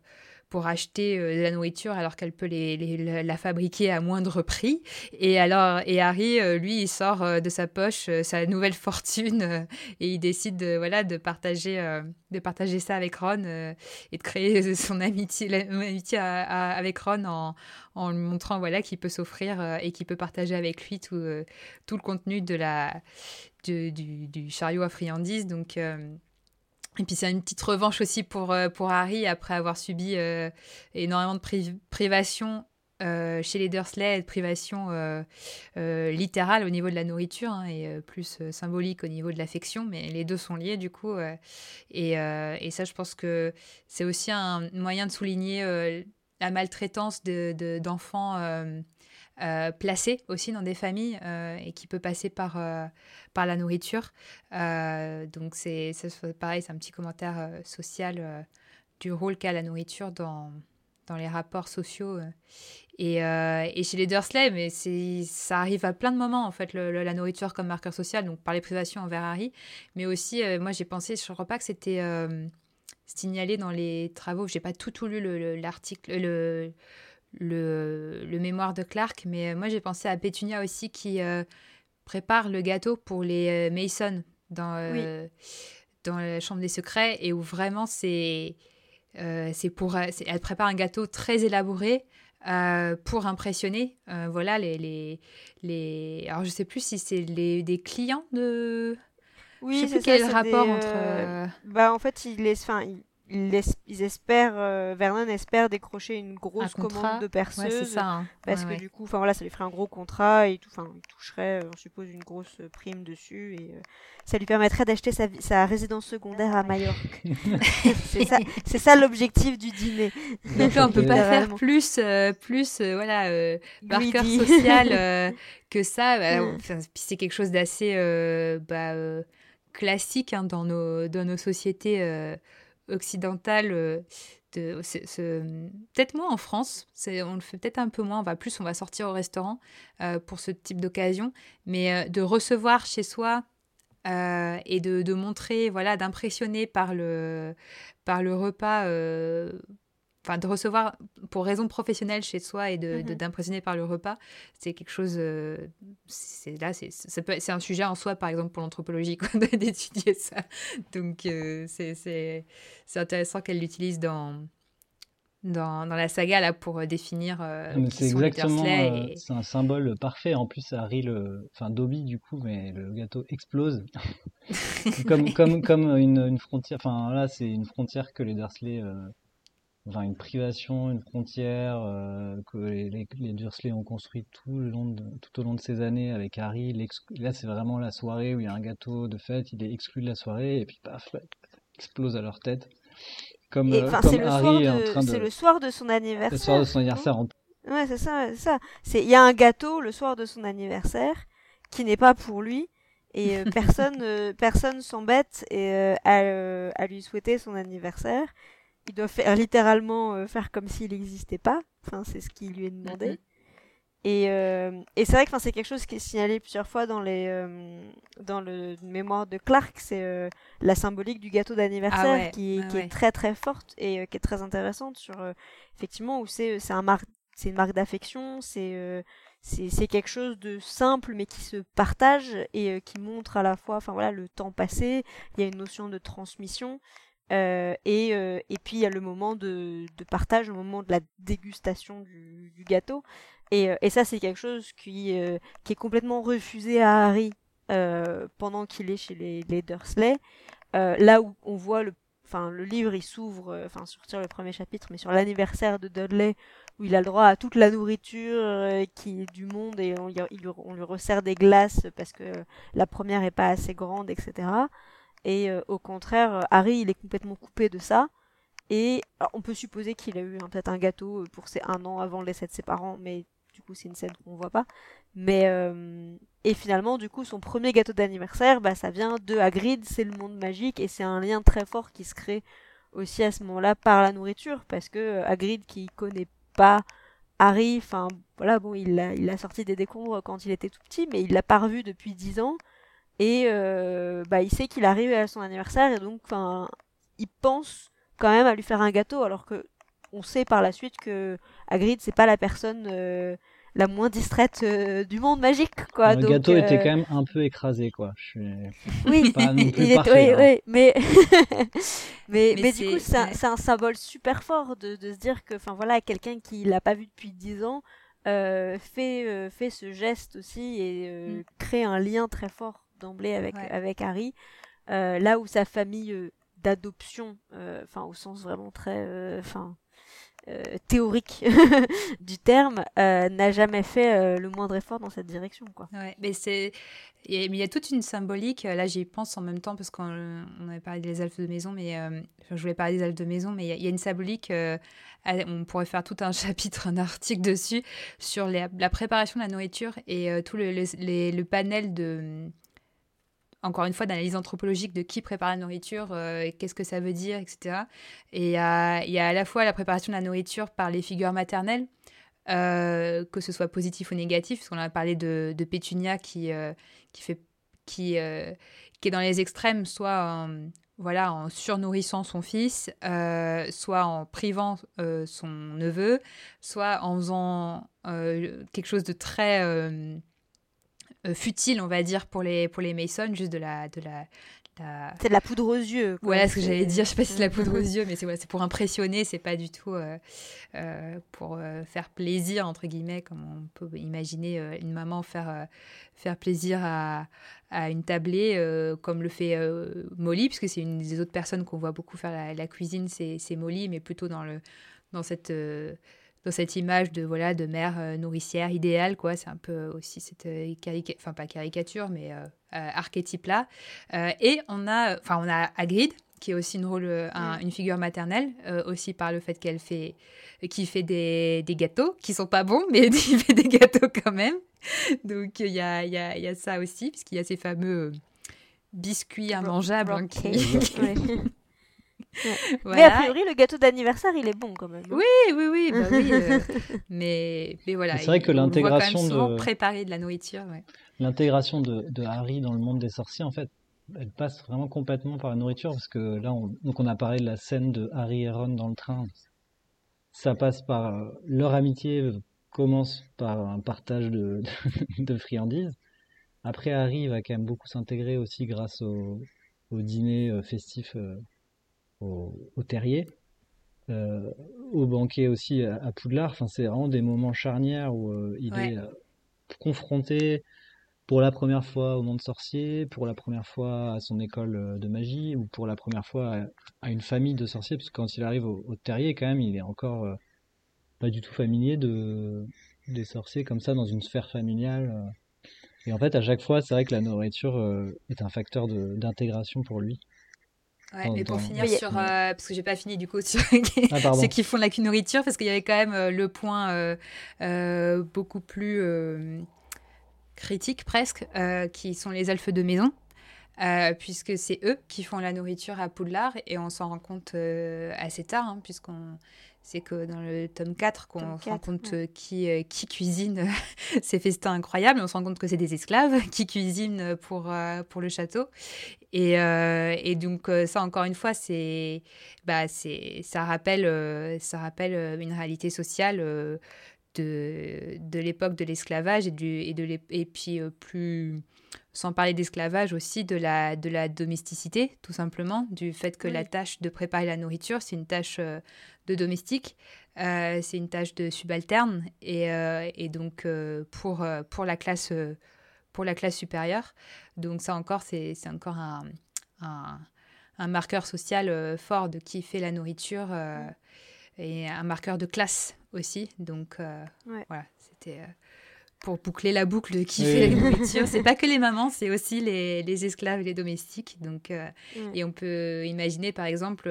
pour acheter euh, de la nourriture alors qu'elle peut la fabriquer à moindre prix. Et alors, et Harry, euh, lui, il sort euh, de sa poche sa nouvelle fortune et il décide de, voilà, de, partager, de partager ça avec Ron et de créer son amitié, amitié avec Ron en, lui montrant voilà, qu'il peut s'offrir et qu'il peut partager avec lui tout, tout le contenu de la, du, du, chariot à friandises. Donc, et puis c'est une petite revanche aussi pour, euh, pour Harry après avoir subi euh, énormément de privations euh, chez les Dursley, privations littérales au niveau de la nourriture hein, et plus symbolique au niveau de l'affection, mais les deux sont liés du coup. Et, et, ça, je pense que c'est aussi un moyen de souligner la maltraitance d'enfants. De, euh, placé aussi dans des familles euh, et qui peut passer par, euh, par la nourriture. donc c'est pareil, c'est un petit commentaire social du rôle qu'a la nourriture dans, dans les rapports sociaux. Et, et, chez les Dursley, mais ça arrive à plein de moments, en fait, la nourriture comme marqueur social, donc par les privations envers Harry. Mais aussi, moi, j'ai pensé sur le repas que c'était signalé dans les travaux. J'ai pas tout, tout lu l'article, le, le, le, mémoire de Clark, mais moi j'ai pensé à Pétunia aussi qui prépare le gâteau pour les Mason dans, dans la chambre des secrets et où vraiment c'est c'est pour elle prépare un gâteau très élaboré euh, pour impressionner euh, voilà les, les, les alors je sais plus si c'est les des clients de oui c'est quel rapport entre euh, bah en fait il est enfin ils, espèrent, euh, Vernon espère décrocher une grosse commande de perceuse. ça, hein. Parce que du coup, enfin voilà, ça lui ferait un gros contrat et tout, enfin, il toucherait, euh, on suppose, une grosse prime dessus et euh, ça lui permettrait d'acheter sa, sa, résidence secondaire à Majorque. c'est ça, c'est ça l'objectif du dîner. Donc là, on peut pas faire plus, plus, voilà, marqueur social que ça. Bah, mm. puis c'est quelque chose d'assez, bah, classique hein, dans nos, dans nos sociétés occidentale euh, peut-être moins en France, on le fait peut-être un peu moins, on va plus, on va sortir au restaurant euh, pour ce type d'occasion, mais euh, de recevoir chez soi et de, montrer, voilà, d'impressionner par le repas enfin de recevoir pour raison professionnelle chez soi et de, mmh d'impressionner par le repas, c'est quelque chose. Euh, c'est là, c'est c'est un sujet en soi, par exemple pour l'anthropologie, d'étudier ça. Donc euh, c'est intéressant qu'elle l'utilise dans, dans, dans, la saga là pour définir. Euh, c'est exactement, euh, c'est un symbole parfait. En plus, Harry le, enfin Dobby du coup, mais le gâteau explose comme comme comme une, une frontière. Enfin là, c'est une frontière que les Dursley enfin une privation, une frontière euh, que les, les, Dursley ont construit tout, le long de, tout au long de ces années avec Harry. Là, c'est vraiment la soirée où il y a un gâteau de fête, il est exclu de la soirée et puis paf, explose à leur tête. Comme, euh, comme Harry est en train de. C'est le soir de son anniversaire. Le soir de son anniversaire. Ouais, c'est ça, c'est ça. Il y a un gâteau le soir de son anniversaire qui n'est pas pour lui et euh, personne personne s'embête et à, à, lui souhaiter son anniversaire il doit faire littéralement euh, faire comme s'il n'existait pas. Enfin, c'est ce qui lui est demandé. Et, euh, et c'est vrai que c'est quelque chose qui est signalé plusieurs fois dans, les, euh, dans le mémoire de Clark, c'est la symbolique du gâteau d'anniversaire ah qui, qui est très très forte et qui est très intéressante sur effectivement où c'est un c'est une marque d'affection, c'est c'est quelque chose de simple mais qui se partage et qui montre à la fois enfin voilà le temps passé, il y a une notion de transmission euh, et, euh, et puis il y a le moment de, de, partage, au moment de la dégustation du, du gâteau. Et, euh, et ça, c'est quelque chose qui, qui est complètement refusé à Harry pendant qu'il est chez les, les Dursley. là où on voit le, enfin, le livre, il s'ouvre, enfin, sortir le premier chapitre, mais sur l'anniversaire de Dudley, où il a le droit à toute la nourriture qui est du monde et on, il, on lui resserre des glaces parce que la première est pas assez grande, etc. Et euh, au contraire, euh, Harry, il est complètement coupé de ça. Et on peut supposer qu'il a eu peut-être un gâteau euh, pour ses un an avant le décès de ses parents, mais du coup, c'est une scène qu'on voit pas. Mais et finalement, du coup, son premier gâteau d'anniversaire, bah, ça vient de Hagrid, c'est le monde magique, et c'est un lien très fort qui se crée aussi à ce moment-là par la nourriture, parce que Hagrid, qui connaît pas Harry, enfin voilà, bon, il l'a a sorti des décombres quand il était tout petit, mais il l'a pas revu depuis dix ans. Et euh, bah, il sait qu'il arrive à son anniversaire et donc il pense quand même à lui faire un gâteau alors que on sait par la suite que Hagrid c'est pas la personne euh, la moins distraite euh, du monde magique quoi. Le gâteau était quand même un peu écrasé quoi. Je Oui, pas non plus il parfait, oui, hein. mais mais mais, du coup c'est un, symbole super fort de, de se dire que enfin voilà quelqu'un qui l'a pas vu depuis dix ans fait fait ce geste aussi et mm. crée un lien très fort d'emblée avec, avec Harry. Euh, là où sa famille euh, d'adoption, euh, enfin au sens vraiment très enfin théorique du terme, n'a jamais fait le moindre effort dans cette direction. Quoi. Ouais, mais c'est il y, a toute une symbolique, là j'y pense en même temps parce qu'on avait parlé des elfes de maison, mais je voulais parler des elfes de maison, mais il y, a une symbolique, on pourrait faire tout un chapitre, un article dessus, sur la préparation de la nourriture et tout le, le panel de, encore une fois, d'analyse anthropologique de qui prépare la nourriture, euh, qu'est-ce que ça veut dire, etc. Et il y a à la fois la préparation de la nourriture par les figures maternelles, euh, que ce soit positif ou négatif, parce qu'on a parlé de, Pétunia qui, euh, qui, fait, qui, qui est dans les extrêmes, soit voilà, en surnourrissant son fils, soit en privant son neveu, soit en faisant quelque chose de très futile, on va dire, pour les, pour les Mason, juste de la, de la, c'est de la poudre aux yeux. Voilà ce que j'allais dire. Je sais pas si c'est de la poudre aux yeux, mais c'est pour impressionner. C'est pas du tout euh, euh, pour euh, faire plaisir entre guillemets, comme on peut imaginer une maman faire faire plaisir à, à une tablée, comme le fait Molly, puisque c'est une des autres personnes qu'on voit beaucoup faire la, la cuisine, c'est Molly, mais plutôt dans le dans cette dans cette image de voilà de mère euh, nourricière idéale quoi. C'est un peu aussi cette euh, enfin pas caricature mais euh, archétype là et on a enfin on a Hagrid qui est aussi une rôle mm. une figure maternelle aussi par le fait qu'elle fait qui fait des, des, gâteaux qui sont pas bons mais il fait des gâteaux quand même. Donc il y a, y, a, y a ça aussi puisqu'il y a ces fameux biscuits immangeables hein, qui... Mais a priori, le gâteau d'anniversaire, il est bon quand même. Oui, oui, oui. Bah oui euh, mais, mais voilà. C'est vrai que l'intégration de. préparer de la nourriture. L'intégration de, de, Harry dans le monde des sorciers, en fait, elle passe vraiment complètement par la nourriture. Parce que là, on, donc on a parlé de la scène de Harry et Ron dans le train. Ça passe par. Euh, leur amitié euh, commence par un partage de, de, friandises. Après, Harry va quand même beaucoup s'intégrer aussi grâce au, au dîner festif au, terrier, euh, au banquet aussi à, Poudlard. Enfin, c'est vraiment des moments charnières où euh, il est euh, confronté pour la première fois au monde sorcier, pour la première fois à son école de magie, ou pour la première fois à, une famille de sorciers, parce que quand il arrive au, terrier, quand même, il est encore pas du tout familier de, des sorciers comme ça dans une sphère familiale. Et en fait, à chaque fois, c'est vrai que la nourriture est un facteur d'intégration pour lui. Ouais, mais pour finir sur, euh, parce que j'ai pas fini du coup sur ah, ceux qui font la nourriture, parce qu'il y avait quand même euh, le point euh, beaucoup plus critique presque, qui sont les elfes de maison. puisque c'est eux qui font la nourriture à Poudlard et on s'en rend compte assez tard, hein, puisqu'on c'est que dans le tome 4 qu'on se rend compte qui, qui cuisine ces festins incroyables. On se rend compte que c'est des esclaves qui cuisinent pour, pour le château. Et, euh, et, donc euh, ça encore une fois c'est bah c'est ça rappelle euh, ça rappelle une réalité sociale de, de l'époque de l'esclavage et du et de et puis plus sans parler d'esclavage aussi de la de la domesticité tout simplement du fait que la tâche de préparer la nourriture c'est une tâche de domestique c'est une tâche de subalterne et, et donc pour pour la classe pour la classe supérieure. Donc ça encore, c'est encore un, un, marqueur social euh, fort de qui fait la nourriture euh, et un marqueur de classe aussi. Donc euh, voilà, c'était pour boucler la boucle de qui fait la nourriture. C'est pas que les mamans, c'est aussi les, les, esclaves et les domestiques. Donc, Et on peut imaginer par exemple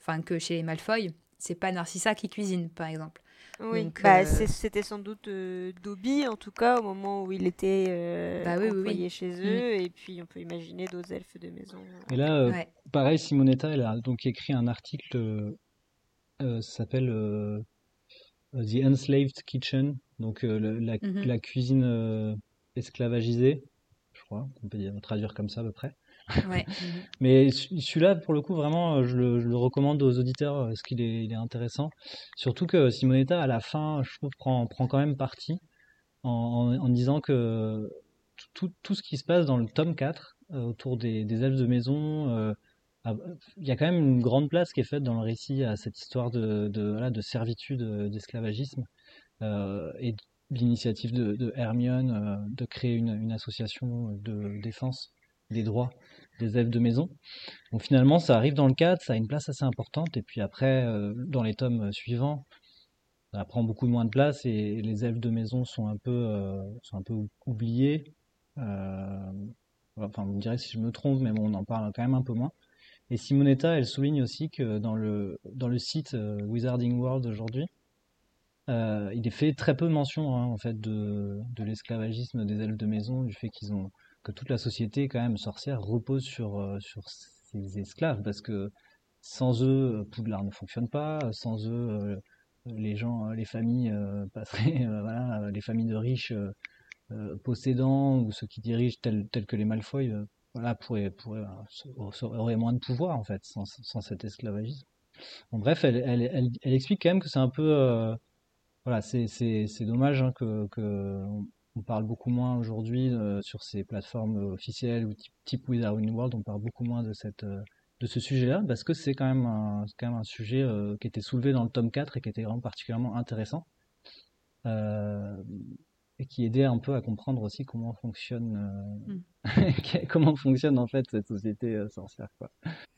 enfin, que chez les Malfoy, c'est pas Narcissa qui cuisine par exemple. Oui, bah, euh, c'était sans doute euh, Dobby, en tout cas, au moment où il était euh, bah employé chez mm. eux, et puis on peut imaginer d'autres elfes de maison. Et là, pareil, Simonetta, elle a donc écrit un article, ça s'appelle The Enslaved Kitchen, donc la, mm-hmm. la, cuisine esclavagisée, je crois, on peut dire, traduire comme ça à peu près. Ouais. Mais celui-là, pour le coup, vraiment, je le, je le recommande aux auditeurs parce qu'il est, il est intéressant. Surtout que Simonetta, à la fin, je trouve, prend, prend quand même parti en, en, disant que tout, tout, ce qui se passe dans le tome 4 euh, autour des, des elfes de maison, euh, il y a quand même une grande place qui est faite dans le récit à cette histoire de, servitude, euh, d'esclavagisme. Euh, et l'initiative de, de, Hermione euh, de créer une, association de défense des droits des elfes de maison. Donc finalement, ça arrive dans le cadre, ça a une place assez importante, et puis après, dans les tomes suivants, ça prend beaucoup moins de place et les elfes de maison sont un peu, sont un peu oubliés. Enfin, vous me direz si je me trompe, mais bon, on en parle quand même un peu moins. Et Simonetta, elle souligne aussi que dans le, dans le site Wizarding World aujourd'hui, il est fait très peu mention hein, en fait de, de l'esclavagisme des elfes de maison, du fait qu'ils ont que toute la société quand même sorcière repose sur euh, sur ces esclaves parce que sans eux Poudlard ne fonctionne pas, sans eux euh, les gens, les familles euh, passeraient, voilà, les familles de riches possédants ou ceux qui dirigent tels, tels que les Malfoy voilà, pourrait, pourrait, aurait moins de pouvoir en fait sans, sans cet esclavagisme. Bon, bref, elle, elle, elle, explique quand même que c'est un peu, voilà, c'est dommage hein, que, que on parle beaucoup moins aujourd'hui sur ces plateformes officielles ou type, type Wizard World, on parle beaucoup moins de cette de ce sujet-là parce que c'est quand même un, quand même un sujet qui était soulevé dans le tome 4 et qui était vraiment particulièrement intéressant. Euh, et qui aidait un peu à comprendre aussi comment fonctionne euh, mm. comment fonctionne en fait cette société euh, sorcière quoi.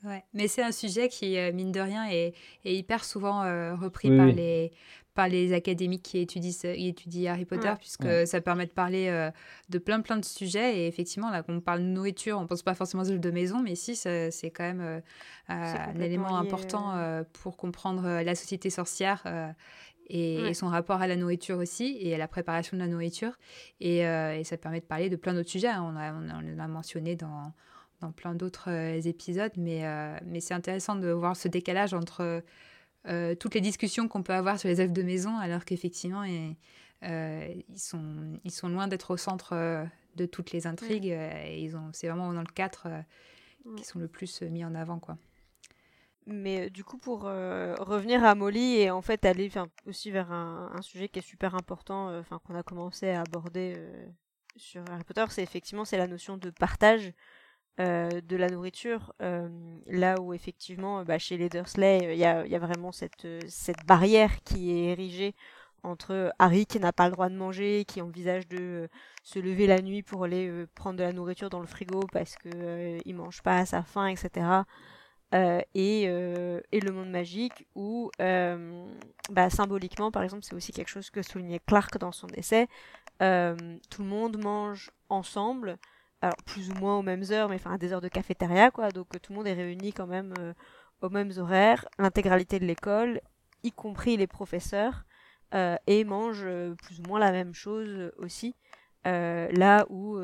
Ouais, mais c'est un sujet qui mine de rien est, est hyper souvent repris par les par les académiques qui étudient, étudient Harry Potter puisque ça permet de parler de plein plein de sujets. Et effectivement là quand on parle de nourriture on pense pas forcément aux jeux de maison mais si c'est quand même un élément important pour comprendre la société sorcière et, son rapport à la nourriture aussi et à la préparation de la nourriture. Et, euh, ça permet de parler de plein d'autres sujets. Hein. On, a, on, a mentionné dans, dans plein d'autres euh, épisodes, mais, euh, mais c'est intéressant de voir ce décalage entre toutes les discussions qu'on peut avoir sur les œuvres de maison, alors qu'effectivement, ils, sont, ils sont loin d'être au centre de toutes les intrigues. et ils ont, c'est vraiment dans le 4 qui sont le plus mis en avant. quoi. Mais euh, du coup, pour euh, revenir à Molly et en fait aller aussi vers un, sujet qui est super important, euh, enfin qu'on a commencé à aborder sur Harry Potter, c'est effectivement c'est la notion de partage de la nourriture. là où effectivement, bah, chez les Dursley, il y a, y a, vraiment cette, cette barrière qui est érigée entre Harry qui n'a pas le droit de manger, qui envisage de se lever la nuit pour aller prendre de la nourriture dans le frigo parce que il mange pas à sa faim, etc. Euh, et, euh, et, le monde magique où euh, bah, symboliquement par exemple c'est aussi quelque chose que soulignait Clark dans son essai tout le monde mange ensemble alors plus ou moins aux mêmes heures mais enfin à des heures de cafétéria quoi. Donc tout le monde est réuni quand même aux mêmes horaires. L'intégralité de l'école y compris les professeurs et mange plus ou moins la même chose aussi. Là où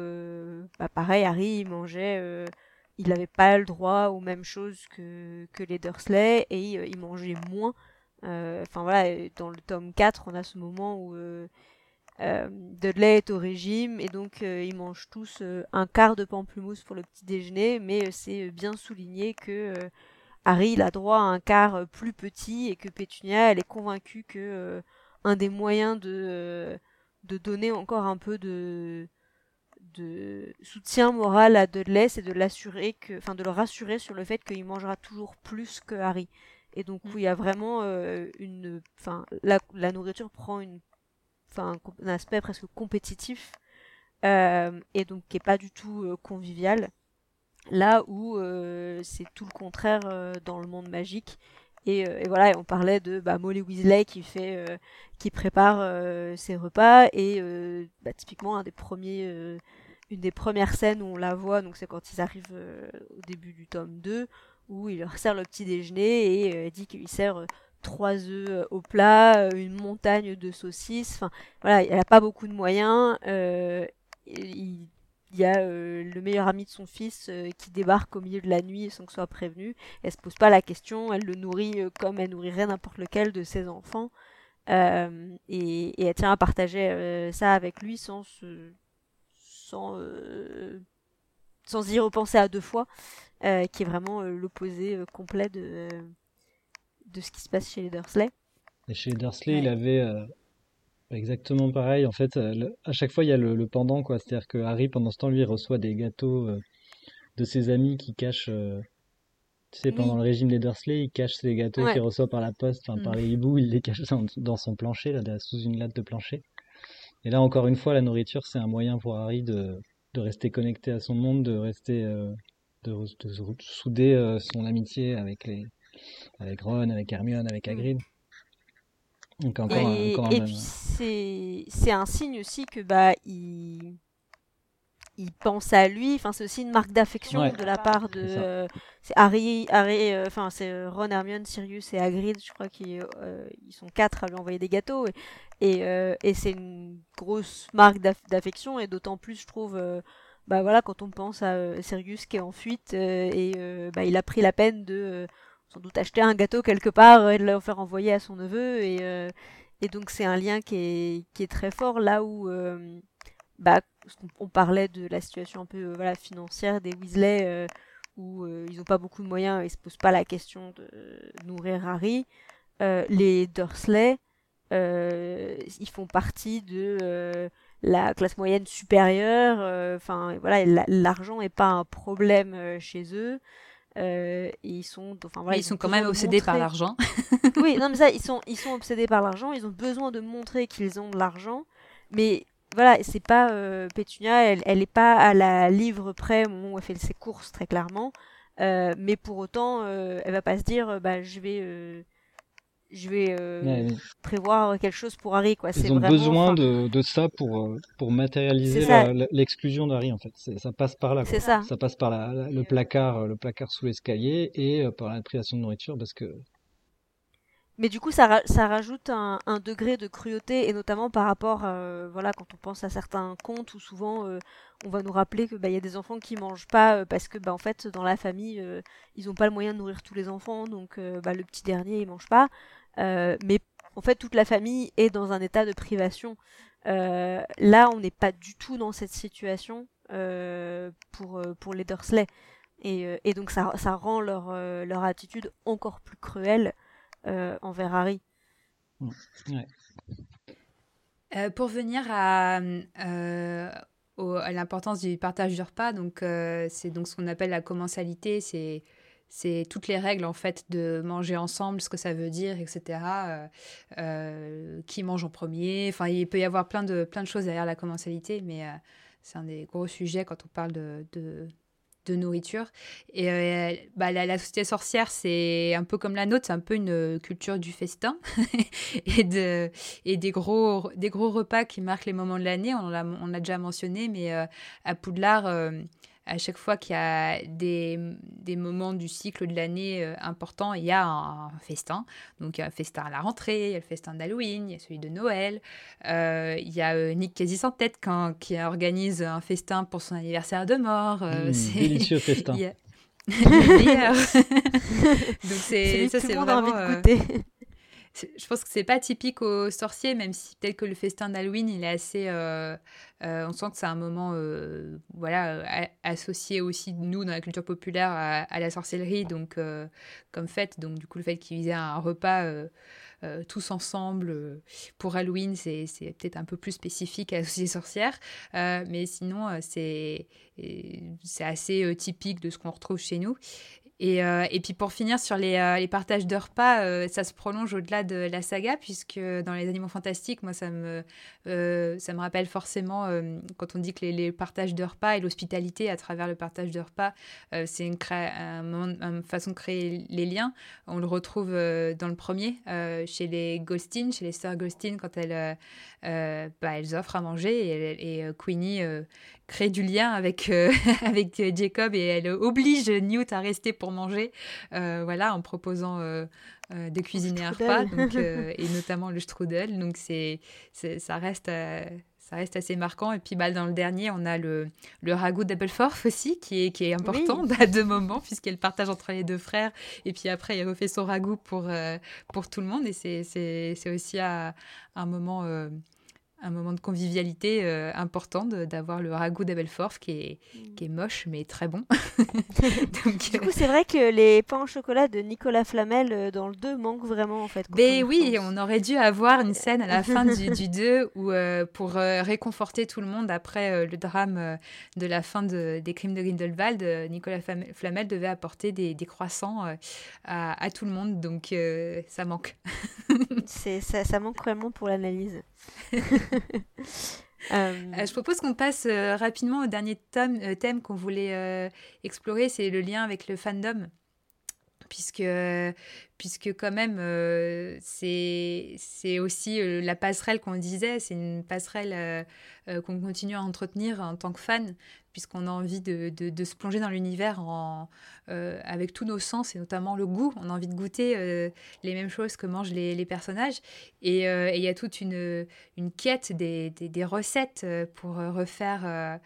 bah, pareil Harry mangeait il n'avait pas le droit aux mêmes choses que, que les Dursley et euh, il mangeait moins. Euh, enfin voilà, dans le tome 4, on a ce moment où euh, Dudley est au régime et donc ils mangent tous un quart de pamplemousse pour le petit déjeuner, mais c'est bien souligné que Harry il a droit à un quart plus petit et que Pétunia elle est convaincue que un des moyens de, de donner encore un peu de de soutien moral à Dudley, c'est de l'assurer que, enfin de le rassurer sur le fait qu'il mangera toujours plus que Harry. Et donc mm. où il y a vraiment euh, une, enfin la, nourriture prend une, enfin un, aspect presque compétitif euh, et donc qui est pas du tout euh, convivial. Là où c'est tout le contraire dans le monde magique. Et, voilà, on parlait de bah, Molly Weasley qui fait, qui prépare ses repas et bah, typiquement un des premiers une des premières scènes où on la voit, donc c'est quand ils arrivent euh, au début du tome 2, où il leur sert le petit déjeuner et euh, dit qu'il sert euh, trois œufs au plat, une montagne de saucisses. Enfin, voilà, il n'a pas beaucoup de moyens. il, y a le meilleur ami de son fils qui débarque au milieu de la nuit sans que soit prévenu. Elle se pose pas la question, elle le nourrit comme elle nourrirait n'importe lequel de ses enfants. Et, et, elle tient à partager ça avec lui sans se sans, euh, sans y repenser à deux fois, euh, qui est vraiment euh, l'opposé complet de, de ce qui se passe chez les Dursley. Et chez les Dursley, il avait exactement pareil. En fait, à chaque fois, il y a le, pendant, quoi. C'est-à-dire que Harry, pendant ce temps, lui, reçoit des gâteaux de ses amis qui cachent. Tu sais, pendant le régime des Dursley, il cache ses gâteaux qu'il reçoit par la poste, enfin, par mm. les hiboux, il les cache dans, son plancher, là, sous une latte de plancher. Et là, encore une fois, la nourriture, c'est un moyen pour Harry de, de rester connecté à son monde, de rester, euh, de, souder euh, son amitié avec les, avec Ron, avec Hermione, avec Hagrid. Donc encore, et, encore et puis c'est, c'est un signe aussi que bah il il pense à lui. Enfin, c'est aussi une marque d'affection de la part de. C'est Harry, Harry, euh, enfin c'est Ron, Hermione, Sirius et Hagrid. Je crois qu'ils ils sont quatre à lui envoyer des gâteaux. Et, euh, et, c'est une grosse marque d'affection et d'autant plus je trouve euh, bah voilà quand on pense à euh, Sirius qui est en fuite et bah, il a pris la peine de sans doute acheter un gâteau quelque part et de le faire envoyer à son neveu et, et donc c'est un lien qui est, qui est très fort là où bah on, parlait de la situation un peu voilà, financière des Weasley où ils n'ont pas beaucoup de moyens et se posent pas la question de nourrir Harry. les Dursley, ils font partie de la classe moyenne supérieure. Enfin voilà, l'argent n'est pas un problème chez eux. Euh, ils sont, enfin, voilà, ils, sont quand même obsédés par l'argent. oui, non mais ça, ils sont, ils sont obsédés par l'argent. Ils ont besoin de montrer qu'ils ont de l'argent, mais voilà, c'est pas euh, Pétunia, elle, elle est pas à la livre près au moment où elle fait ses courses très clairement. Euh, mais pour autant, euh, elle va pas se dire, bah je vais je vais euh, prévoir quelque chose pour Harry. Quoi. Ils ont besoin de, de, ça pour, euh, pour matérialiser l'exclusion d'Harry, en fait. Ça passe par là. Ça. ça. passe par la, le, placard, le placard sous l'escalier et euh, par la privation de nourriture parce que. Mais du coup, ça, ça rajoute un, un, degré de cruauté, et notamment par rapport, voilà, quand on pense à certains contes où souvent on va nous rappeler que bah, y a des enfants qui mangent pas parce que bah, en fait dans la famille ils n'ont pas le moyen de nourrir tous les enfants, donc bah, le petit dernier il mange pas. Euh, mais en fait, toute la famille est dans un état de privation. Euh, là, on n'est pas du tout dans cette situation euh, pour, pour les Dursley. Et, et donc, ça, ça rend leur, leur attitude encore plus cruelle envers Harry. Mmh. pour venir à, à l'importance du partage du repas, donc c'est donc ce qu'on appelle la commensalité, c'est c'est toutes les règles en fait de manger ensemble, ce que ça veut dire, etc. Euh, euh, qui mange en premier. Enfin, il peut y avoir plein de, plein de choses derrière la commensalité, mais euh, c'est un des gros sujets quand on parle de, de, nourriture. Et bah, la, société sorcière, c'est un peu comme la nôtre, c'est un peu une culture du festin et, de, et des, gros, des gros repas qui marquent les moments de l'année. On l'a déjà mentionné, mais à Poudlard à chaque fois qu'il y a des, des, moments du cycle de l'année euh, importants, il y a un, festin. Donc il y a un festin à la rentrée, il y a le festin d'Halloween, il y a celui de Noël. Euh, il y a euh, Nick quasi sans tête quand, qui organise un festin pour son anniversaire de mort. Mmh, c'est délicieux festin. Donc c'est ça c'est vraiment envie de goûter je pense que c'est pas typique aux sorciers, même si tel que le festin d'Halloween, il est assez. Euh, euh, on sent que c'est un moment, euh, voilà, associé aussi nous dans la culture populaire à, la sorcellerie, donc comme fête. Donc du coup, le fait qu'ils aient un repas tous ensemble pour Halloween, c'est peut-être un peu plus spécifique à la société sorcière, mais sinon c'est assez typique de ce qu'on retrouve chez nous. Et, euh, et, puis pour finir sur les, euh, partages de repas, euh, ça se prolonge au-delà de la saga, puisque dans les Animaux Fantastiques, moi, ça me, ça me rappelle forcément, quand on dit que les, partages de repas et l'hospitalité à travers le partage de repas, c'est une, façon de créer les liens. On le retrouve dans le premier, chez les Ghostin, chez les sœurs Ghostin, quand elles, bah, elles offrent à manger et, et Queenie crée du lien avec, avec Jacob et elle oblige Newt à rester pour manger, euh, voilà, en proposant de cuisiner un repas, donc, et notamment le strudel. Donc c'est, ça reste ça reste assez marquant. Et puis bah, dans le dernier, on a le, le ragoût d'Appleforth aussi, qui est, qui est important à deux moments, puisqu'elle partage entre les deux frères. Et puis après, il refait son ragoût pour, pour tout le monde. Et c'est aussi à, un moment un moment de convivialité euh, important d'avoir le ragoût d'Abelforth qui est, qui est moche mais très bon. du coup, c'est vrai que les pains au chocolat de Nicolas Flamel euh, dans le 2 manquent vraiment en fait. Mais oui, on aurait dû avoir une scène à la fin du, du 2 où, euh, pour réconforter tout le monde après le drame de la fin de, des crimes de Grindelwald, Nicolas Flamel devait apporter des, des croissants à, à, tout le monde, donc ça manque. ça, ça manque vraiment pour l'analyse. Euh, je propose qu'on passe euh, rapidement au dernier thème, euh, thème qu'on voulait explorer, c'est le lien avec le fandom. Puisque, puisque quand même, c'est aussi la passerelle qu'on disait, c'est une passerelle qu'on continue à entretenir en tant que fan, puisqu'on a envie de, de, se plonger dans l'univers euh, avec tous nos sens, et notamment le goût. On a envie de goûter euh, les mêmes choses que mangent les, les personnages. Euh, et il y a toute une, une quête des, des, recettes pour refaire,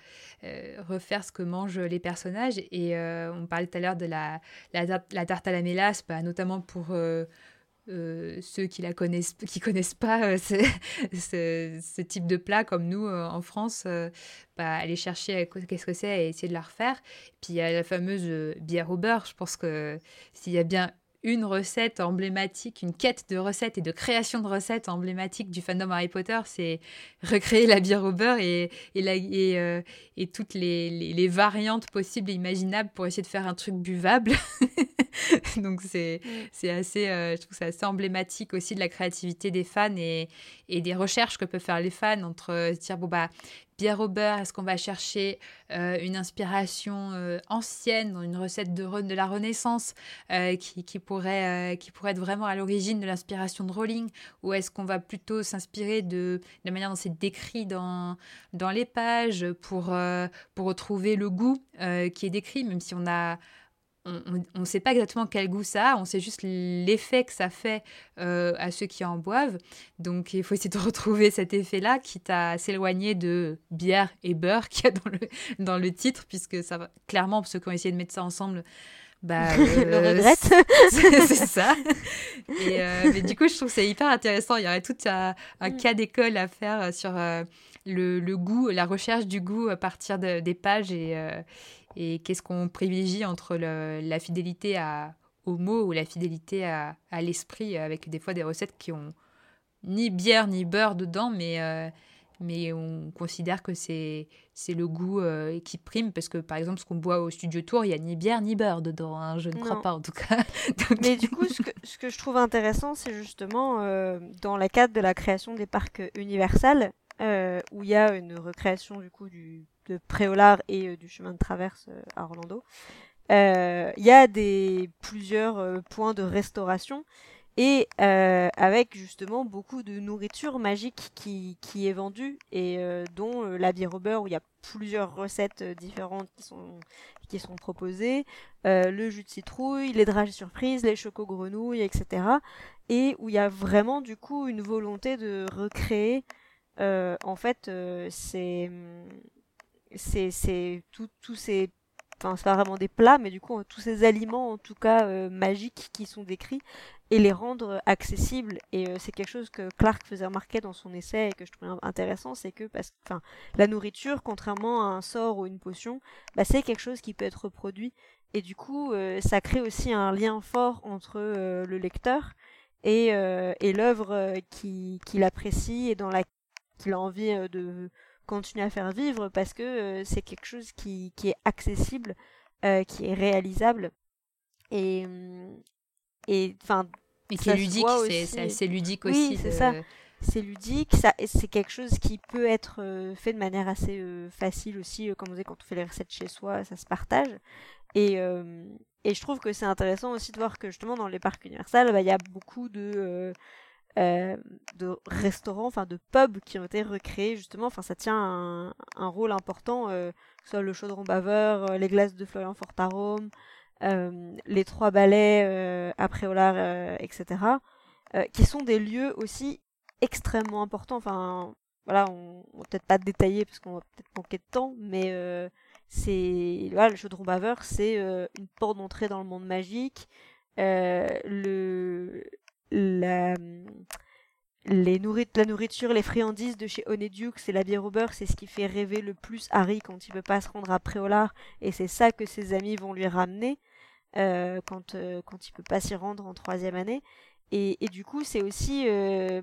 refaire ce que mangent les personnages. Et on parlait tout à l'heure de la, la, tarte à la mélasse, bah, notamment pour ceux qui la connaissent, qui connaissent pas ce, ce, type de plat comme nous en France, bah, aller chercher qu'est-ce que c'est et essayer de la refaire. Puis il y a la fameuse bière au beurre. Je pense que s'il y a bien une recette emblématique, une quête de recettes et de création de recettes emblématiques du fandom Harry Potter, c'est recréer la bière au beurre et, et, euh, et, toutes les, les, variantes possibles et imaginables pour essayer de faire un truc buvable. Donc c'est c'est assez, euh, je trouve c'est assez emblématique aussi de la créativité des fans et, et des recherches que peuvent faire les fans entre se dire bon bah au beurre Est-ce qu'on va chercher euh, une inspiration euh, ancienne une recette de, de la Renaissance euh, qui, pourrait, être vraiment à l'origine de l'inspiration de Rowling? Ou est-ce qu'on va plutôt s'inspirer de, la manière dont c'est décrit dans, dans les pages pour, pour retrouver le goût qui est décrit, même si on a on ne sait pas exactement quel goût ça a, on sait juste l'effet que ça fait euh, à ceux qui en boivent. Donc il faut essayer de retrouver cet effet-là, quitte à s'éloigner de bière et beurre qu'il y a dans le, dans le titre, puisque ça va clairement, pour ceux qui ont essayé de mettre ça ensemble, bah, le euh, regrette. c'est ça. Et, euh, mais du coup, je trouve que c'est hyper intéressant. Il y aurait tout un, un mm. cas d'école à faire sur le, le, goût, la recherche du goût à partir des pages et et qu'est-ce qu'on privilégie entre la fidélité à, au mot ou la fidélité à, à l'esprit, avec des fois des recettes qui ont ni bière ni beurre dedans, mais, euh, mais on considère que c'est, le goût euh, qui prime, parce que par exemple, ce qu'on boit au studio tour, il n'y a ni bière ni beurre dedans, hein, je ne crois pas en tout cas. Mais du coup, ce que, ce que je trouve intéressant, c'est justement euh, dans la cadre de la création des parcs universels, où il y a une recréation du coup du de Préolard et euh, du chemin de traverse euh, à Orlando. Euh, il y a des plusieurs points de restauration et avec justement beaucoup de nourriture magique qui, qui est vendue et dont la bière au où il y a plusieurs recettes différentes qui sont qui sont proposées, le jus de citrouille, les dragées surprises, les chocos grenouilles, etc. Et où il y a vraiment du coup une volonté de recréer en fait c'est c'est tous ces enfin c'est pas vraiment des plats mais du coup tous ces aliments en tout cas euh, magiques qui sont décrits et les rendre accessibles. Et euh, c'est quelque chose que Clark faisait remarquer dans son essai et que je trouvais intéressant c'est que parce enfin la nourriture contrairement à un sort ou une potion bah, c'est quelque chose qui peut être reproduit. Et du coup euh, ça crée aussi un lien fort entre le lecteur et, et l'œuvre qu'il apprécie et dans la qu'il a envie de continuer à faire vivre parce que euh, c'est quelque chose qui, qui est accessible, euh, qui est réalisable et mm, et enfin et qui est ludique, c'est ludique aussi. Oui, c'est ça. C'est ludique, ça, c'est quelque chose qui peut être euh, fait de manière assez facile aussi, comme vous savez, quand on fait les recettes chez soi, ça se partage. Et, et je trouve que c'est intéressant aussi de voir que justement dans les parcs universels, bah, il y a beaucoup de euh, de restaurants, enfin de pubs qui ont été recréés justement. Enfin, ça tient un, un rôle important, euh, soit le chaudron baveur, euh, les glaces de Florian Fortarome, euh, les trois balais euh, après Olar, etc. qui sont des lieux aussi extrêmement importants. Enfin, voilà, on, on va peut-être pas détailler parce qu'on va peut-être manquer de temps, mais c'est voilà, le chaudron baveur, c'est une porte d'entrée dans le monde magique. le la, les la nourriture, les friandises de chez Honeydew, c'est la bière au beurre, c'est ce qui fait rêver le plus Harry quand il veut pas se rendre à Préolard, et c'est ça que ses amis vont lui ramener euh, quand, euh, quand il peut pas s'y rendre en troisième année. Et, et du coup, c'est aussi, euh,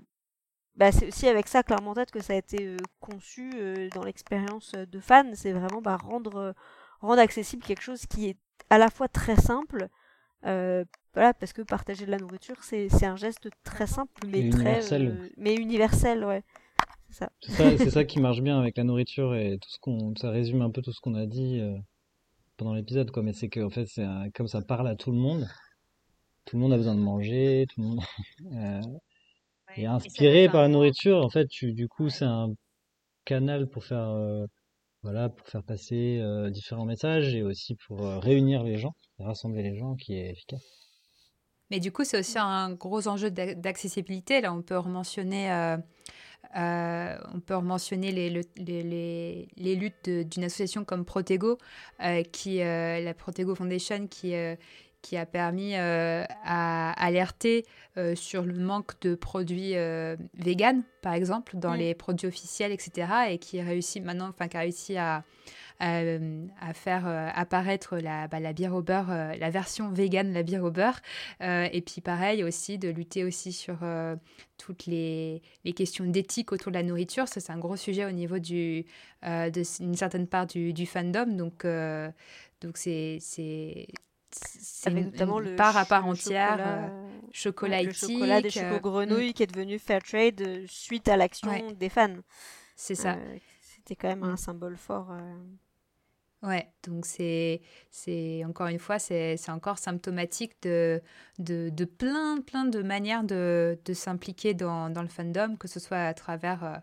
bah, aussi avec ça, clairement, tête que ça a été euh, conçu dans l'expérience de fan, c'est vraiment bah, rendre, rendre accessible quelque chose qui est à la fois très simple, euh, voilà, parce que partager de la nourriture, c'est un geste très simple, mais très universel. Euh, mais universel, ouais. C'est ça. C'est ça, qui marche bien avec la nourriture et tout ce qu'on, ça résume un peu tout ce qu'on a dit euh, pendant l'épisode, quoi. Mais c'est que en fait, c'est comme ça parle à tout le monde. Tout le monde a besoin de manger, tout le monde est inspiré par la nourriture. En fait, tu, du coup, c'est un canal pour faire, voilà, pour faire passer différents messages et aussi pour réunir les gens, rassembler les gens, qui est efficace. Mais du coup, c'est aussi un gros enjeu d'accessibilité. Là, on peut mentionner, euh, euh, on peut mentionner les, luttes d'une association comme Protego, euh, qui, la Protego Foundation, qui, qui a permis à alerter sur le manque de produits véganes, par exemple, dans mm. les produits officiels, etc. Et qui réussit maintenant, enfin, qui a réussi à, à faire apparaître la, bah, la bière au beurre, la version vegan de la bière au beurre. et puis pareil aussi de lutter aussi sur toutes les, les questions d'éthique autour de la nourriture. Ça, c'est un gros sujet au niveau du, d'une certaine part du, du fandom. Donc, donc c'est c'est notamment une le part à part entière, chocolat, euh, chocolat le chocolat des chocolats grenouilles mm. qui est devenu fair trade suite à l'action des fans. C'est ça. C'était quand même un mm. symbole fort. Ouais, donc c'est, c'est encore une fois, c'est, encore symptomatique de, de, de, plein, plein de manières de, de s'impliquer dans, dans, le fandom, que ce soit à travers euh,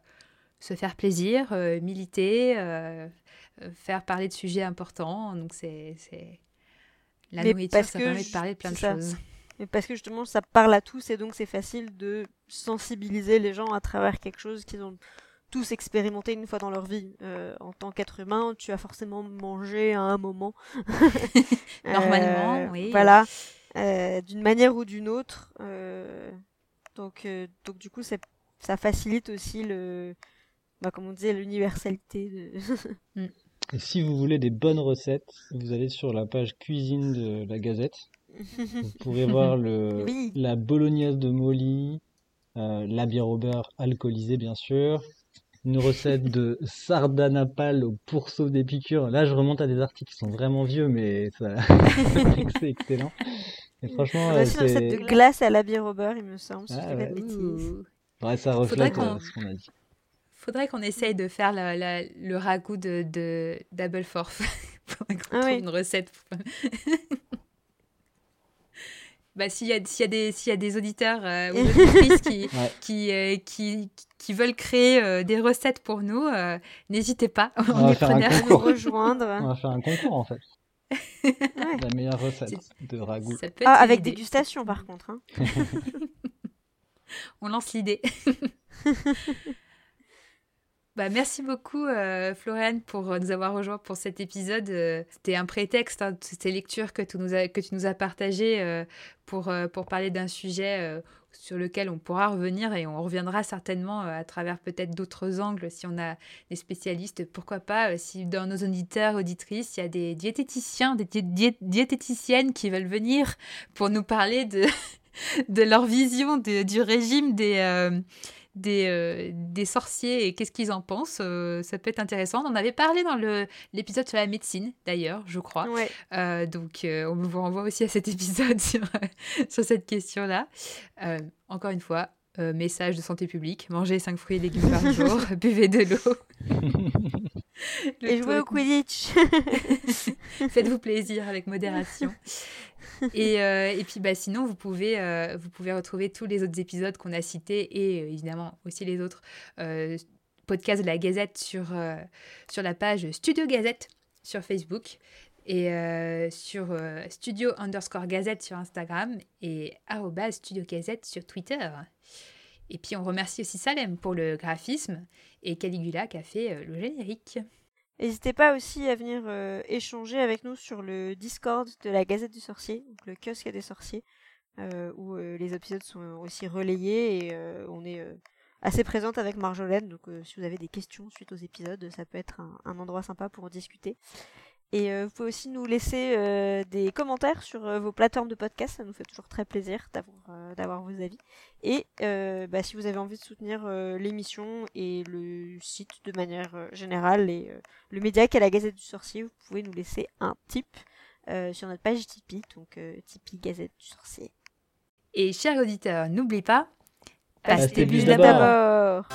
se faire plaisir, euh, militer, euh, faire parler de sujets importants. Donc c'est, la nourriture, ça permet de parler de plein de choses. Mais parce que justement, ça parle à tous et donc c'est facile de sensibiliser les gens à travers quelque chose qu'ils ont tous expérimenté une fois dans leur vie. Euh, en tant qu'être humain, tu as forcément mangé à un moment. Normalement, euh, oui. Voilà, euh, d'une manière ou d'une autre. donc, donc du coup, ça facilite aussi le, bah, comme on disait, l'universalité. De... Et si vous voulez des bonnes recettes, vous allez sur la page cuisine de la Gazette. Vous pourrez voir le, la bolognaise de Molly, la bière au beurre alcoolisée bien sûr, une recette de sardanapale au pourceau des piqûres. Là, je remonte à des articles qui sont vraiment vieux, mais ça... c'est excellent. Et franchement, c'est une recette de glace à la bière au beurre, il me semble, si ah, ouais. ça reflète euh, ce qu'on a dit. Faudrait qu'on essaye de faire le ragoût de, de Double Forth. Faudrait qu'on ah trouve une recette. bah, s'il y, y, y, a des auditeurs euh, ou des auditrices qui, qui, euh, qui, qui, veulent créer euh, des recettes pour nous, n'hésitez pas. On, on est à nous rejoindre. On va faire un concours en fait. La meilleure recette de ragoût. Ah, avec dégustation par contre. Hein. on lance l'idée. Bah, merci beaucoup, euh, Floriane, pour euh, nous avoir rejoints pour cet épisode. Euh, c'était un prétexte, hein, ces lectures que tu nous as, partagées euh, pour, pour parler d'un sujet sur lequel on pourra revenir et on reviendra certainement à travers peut-être d'autres angles si on a des spécialistes. Pourquoi pas, si dans nos auditeurs, auditrices, il y a des diététiciens, des diététiciennes qui veulent venir pour nous parler de, de leur vision du régime des des, euh, des sorciers et qu'est-ce qu'ils en pensent. Euh, ça peut être intéressant. On en avait parlé dans l'épisode sur la médecine, d'ailleurs, je crois. Euh, donc, on vous renvoie aussi à cet épisode sur, sur cette question-là. encore une fois, message de santé publique mangez 5 fruits et légumes par jour, buvez de l'eau. et jouez au Quidditch. Faites-vous plaisir avec modération. et, euh, et, puis bah, sinon, vous pouvez, euh, vous pouvez retrouver tous les autres épisodes qu'on a cités et euh, évidemment aussi les autres podcasts de la Gazette sur, sur la page Studio Gazette sur Facebook et sur Studio underscore Gazette sur Instagram et Studio Gazette sur Twitter. Et puis on remercie aussi Salem pour le graphisme et Caligula qui a fait le générique. N'hésitez pas aussi à venir euh, échanger avec nous sur le Discord de la Gazette du Sorcier, le kiosque des sorciers, euh, où euh, les épisodes sont aussi relayés et on est assez présente avec Marjolaine. Donc si vous avez des questions suite aux épisodes, ça peut être un endroit sympa pour en discuter. Et euh, vous pouvez aussi nous laisser euh, des commentaires sur euh, vos plateformes de podcast, ça nous fait toujours très plaisir d'avoir vos avis. Et bah, si vous avez envie de soutenir l'émission et le site de manière générale et le média qu'est la Gazette du Sorcier, vous pouvez nous laisser un tip sur notre page Tipeee, donc Tipeee Gazette du Sorcier. Et chers auditeurs, n'oubliez pas, pastez d'abord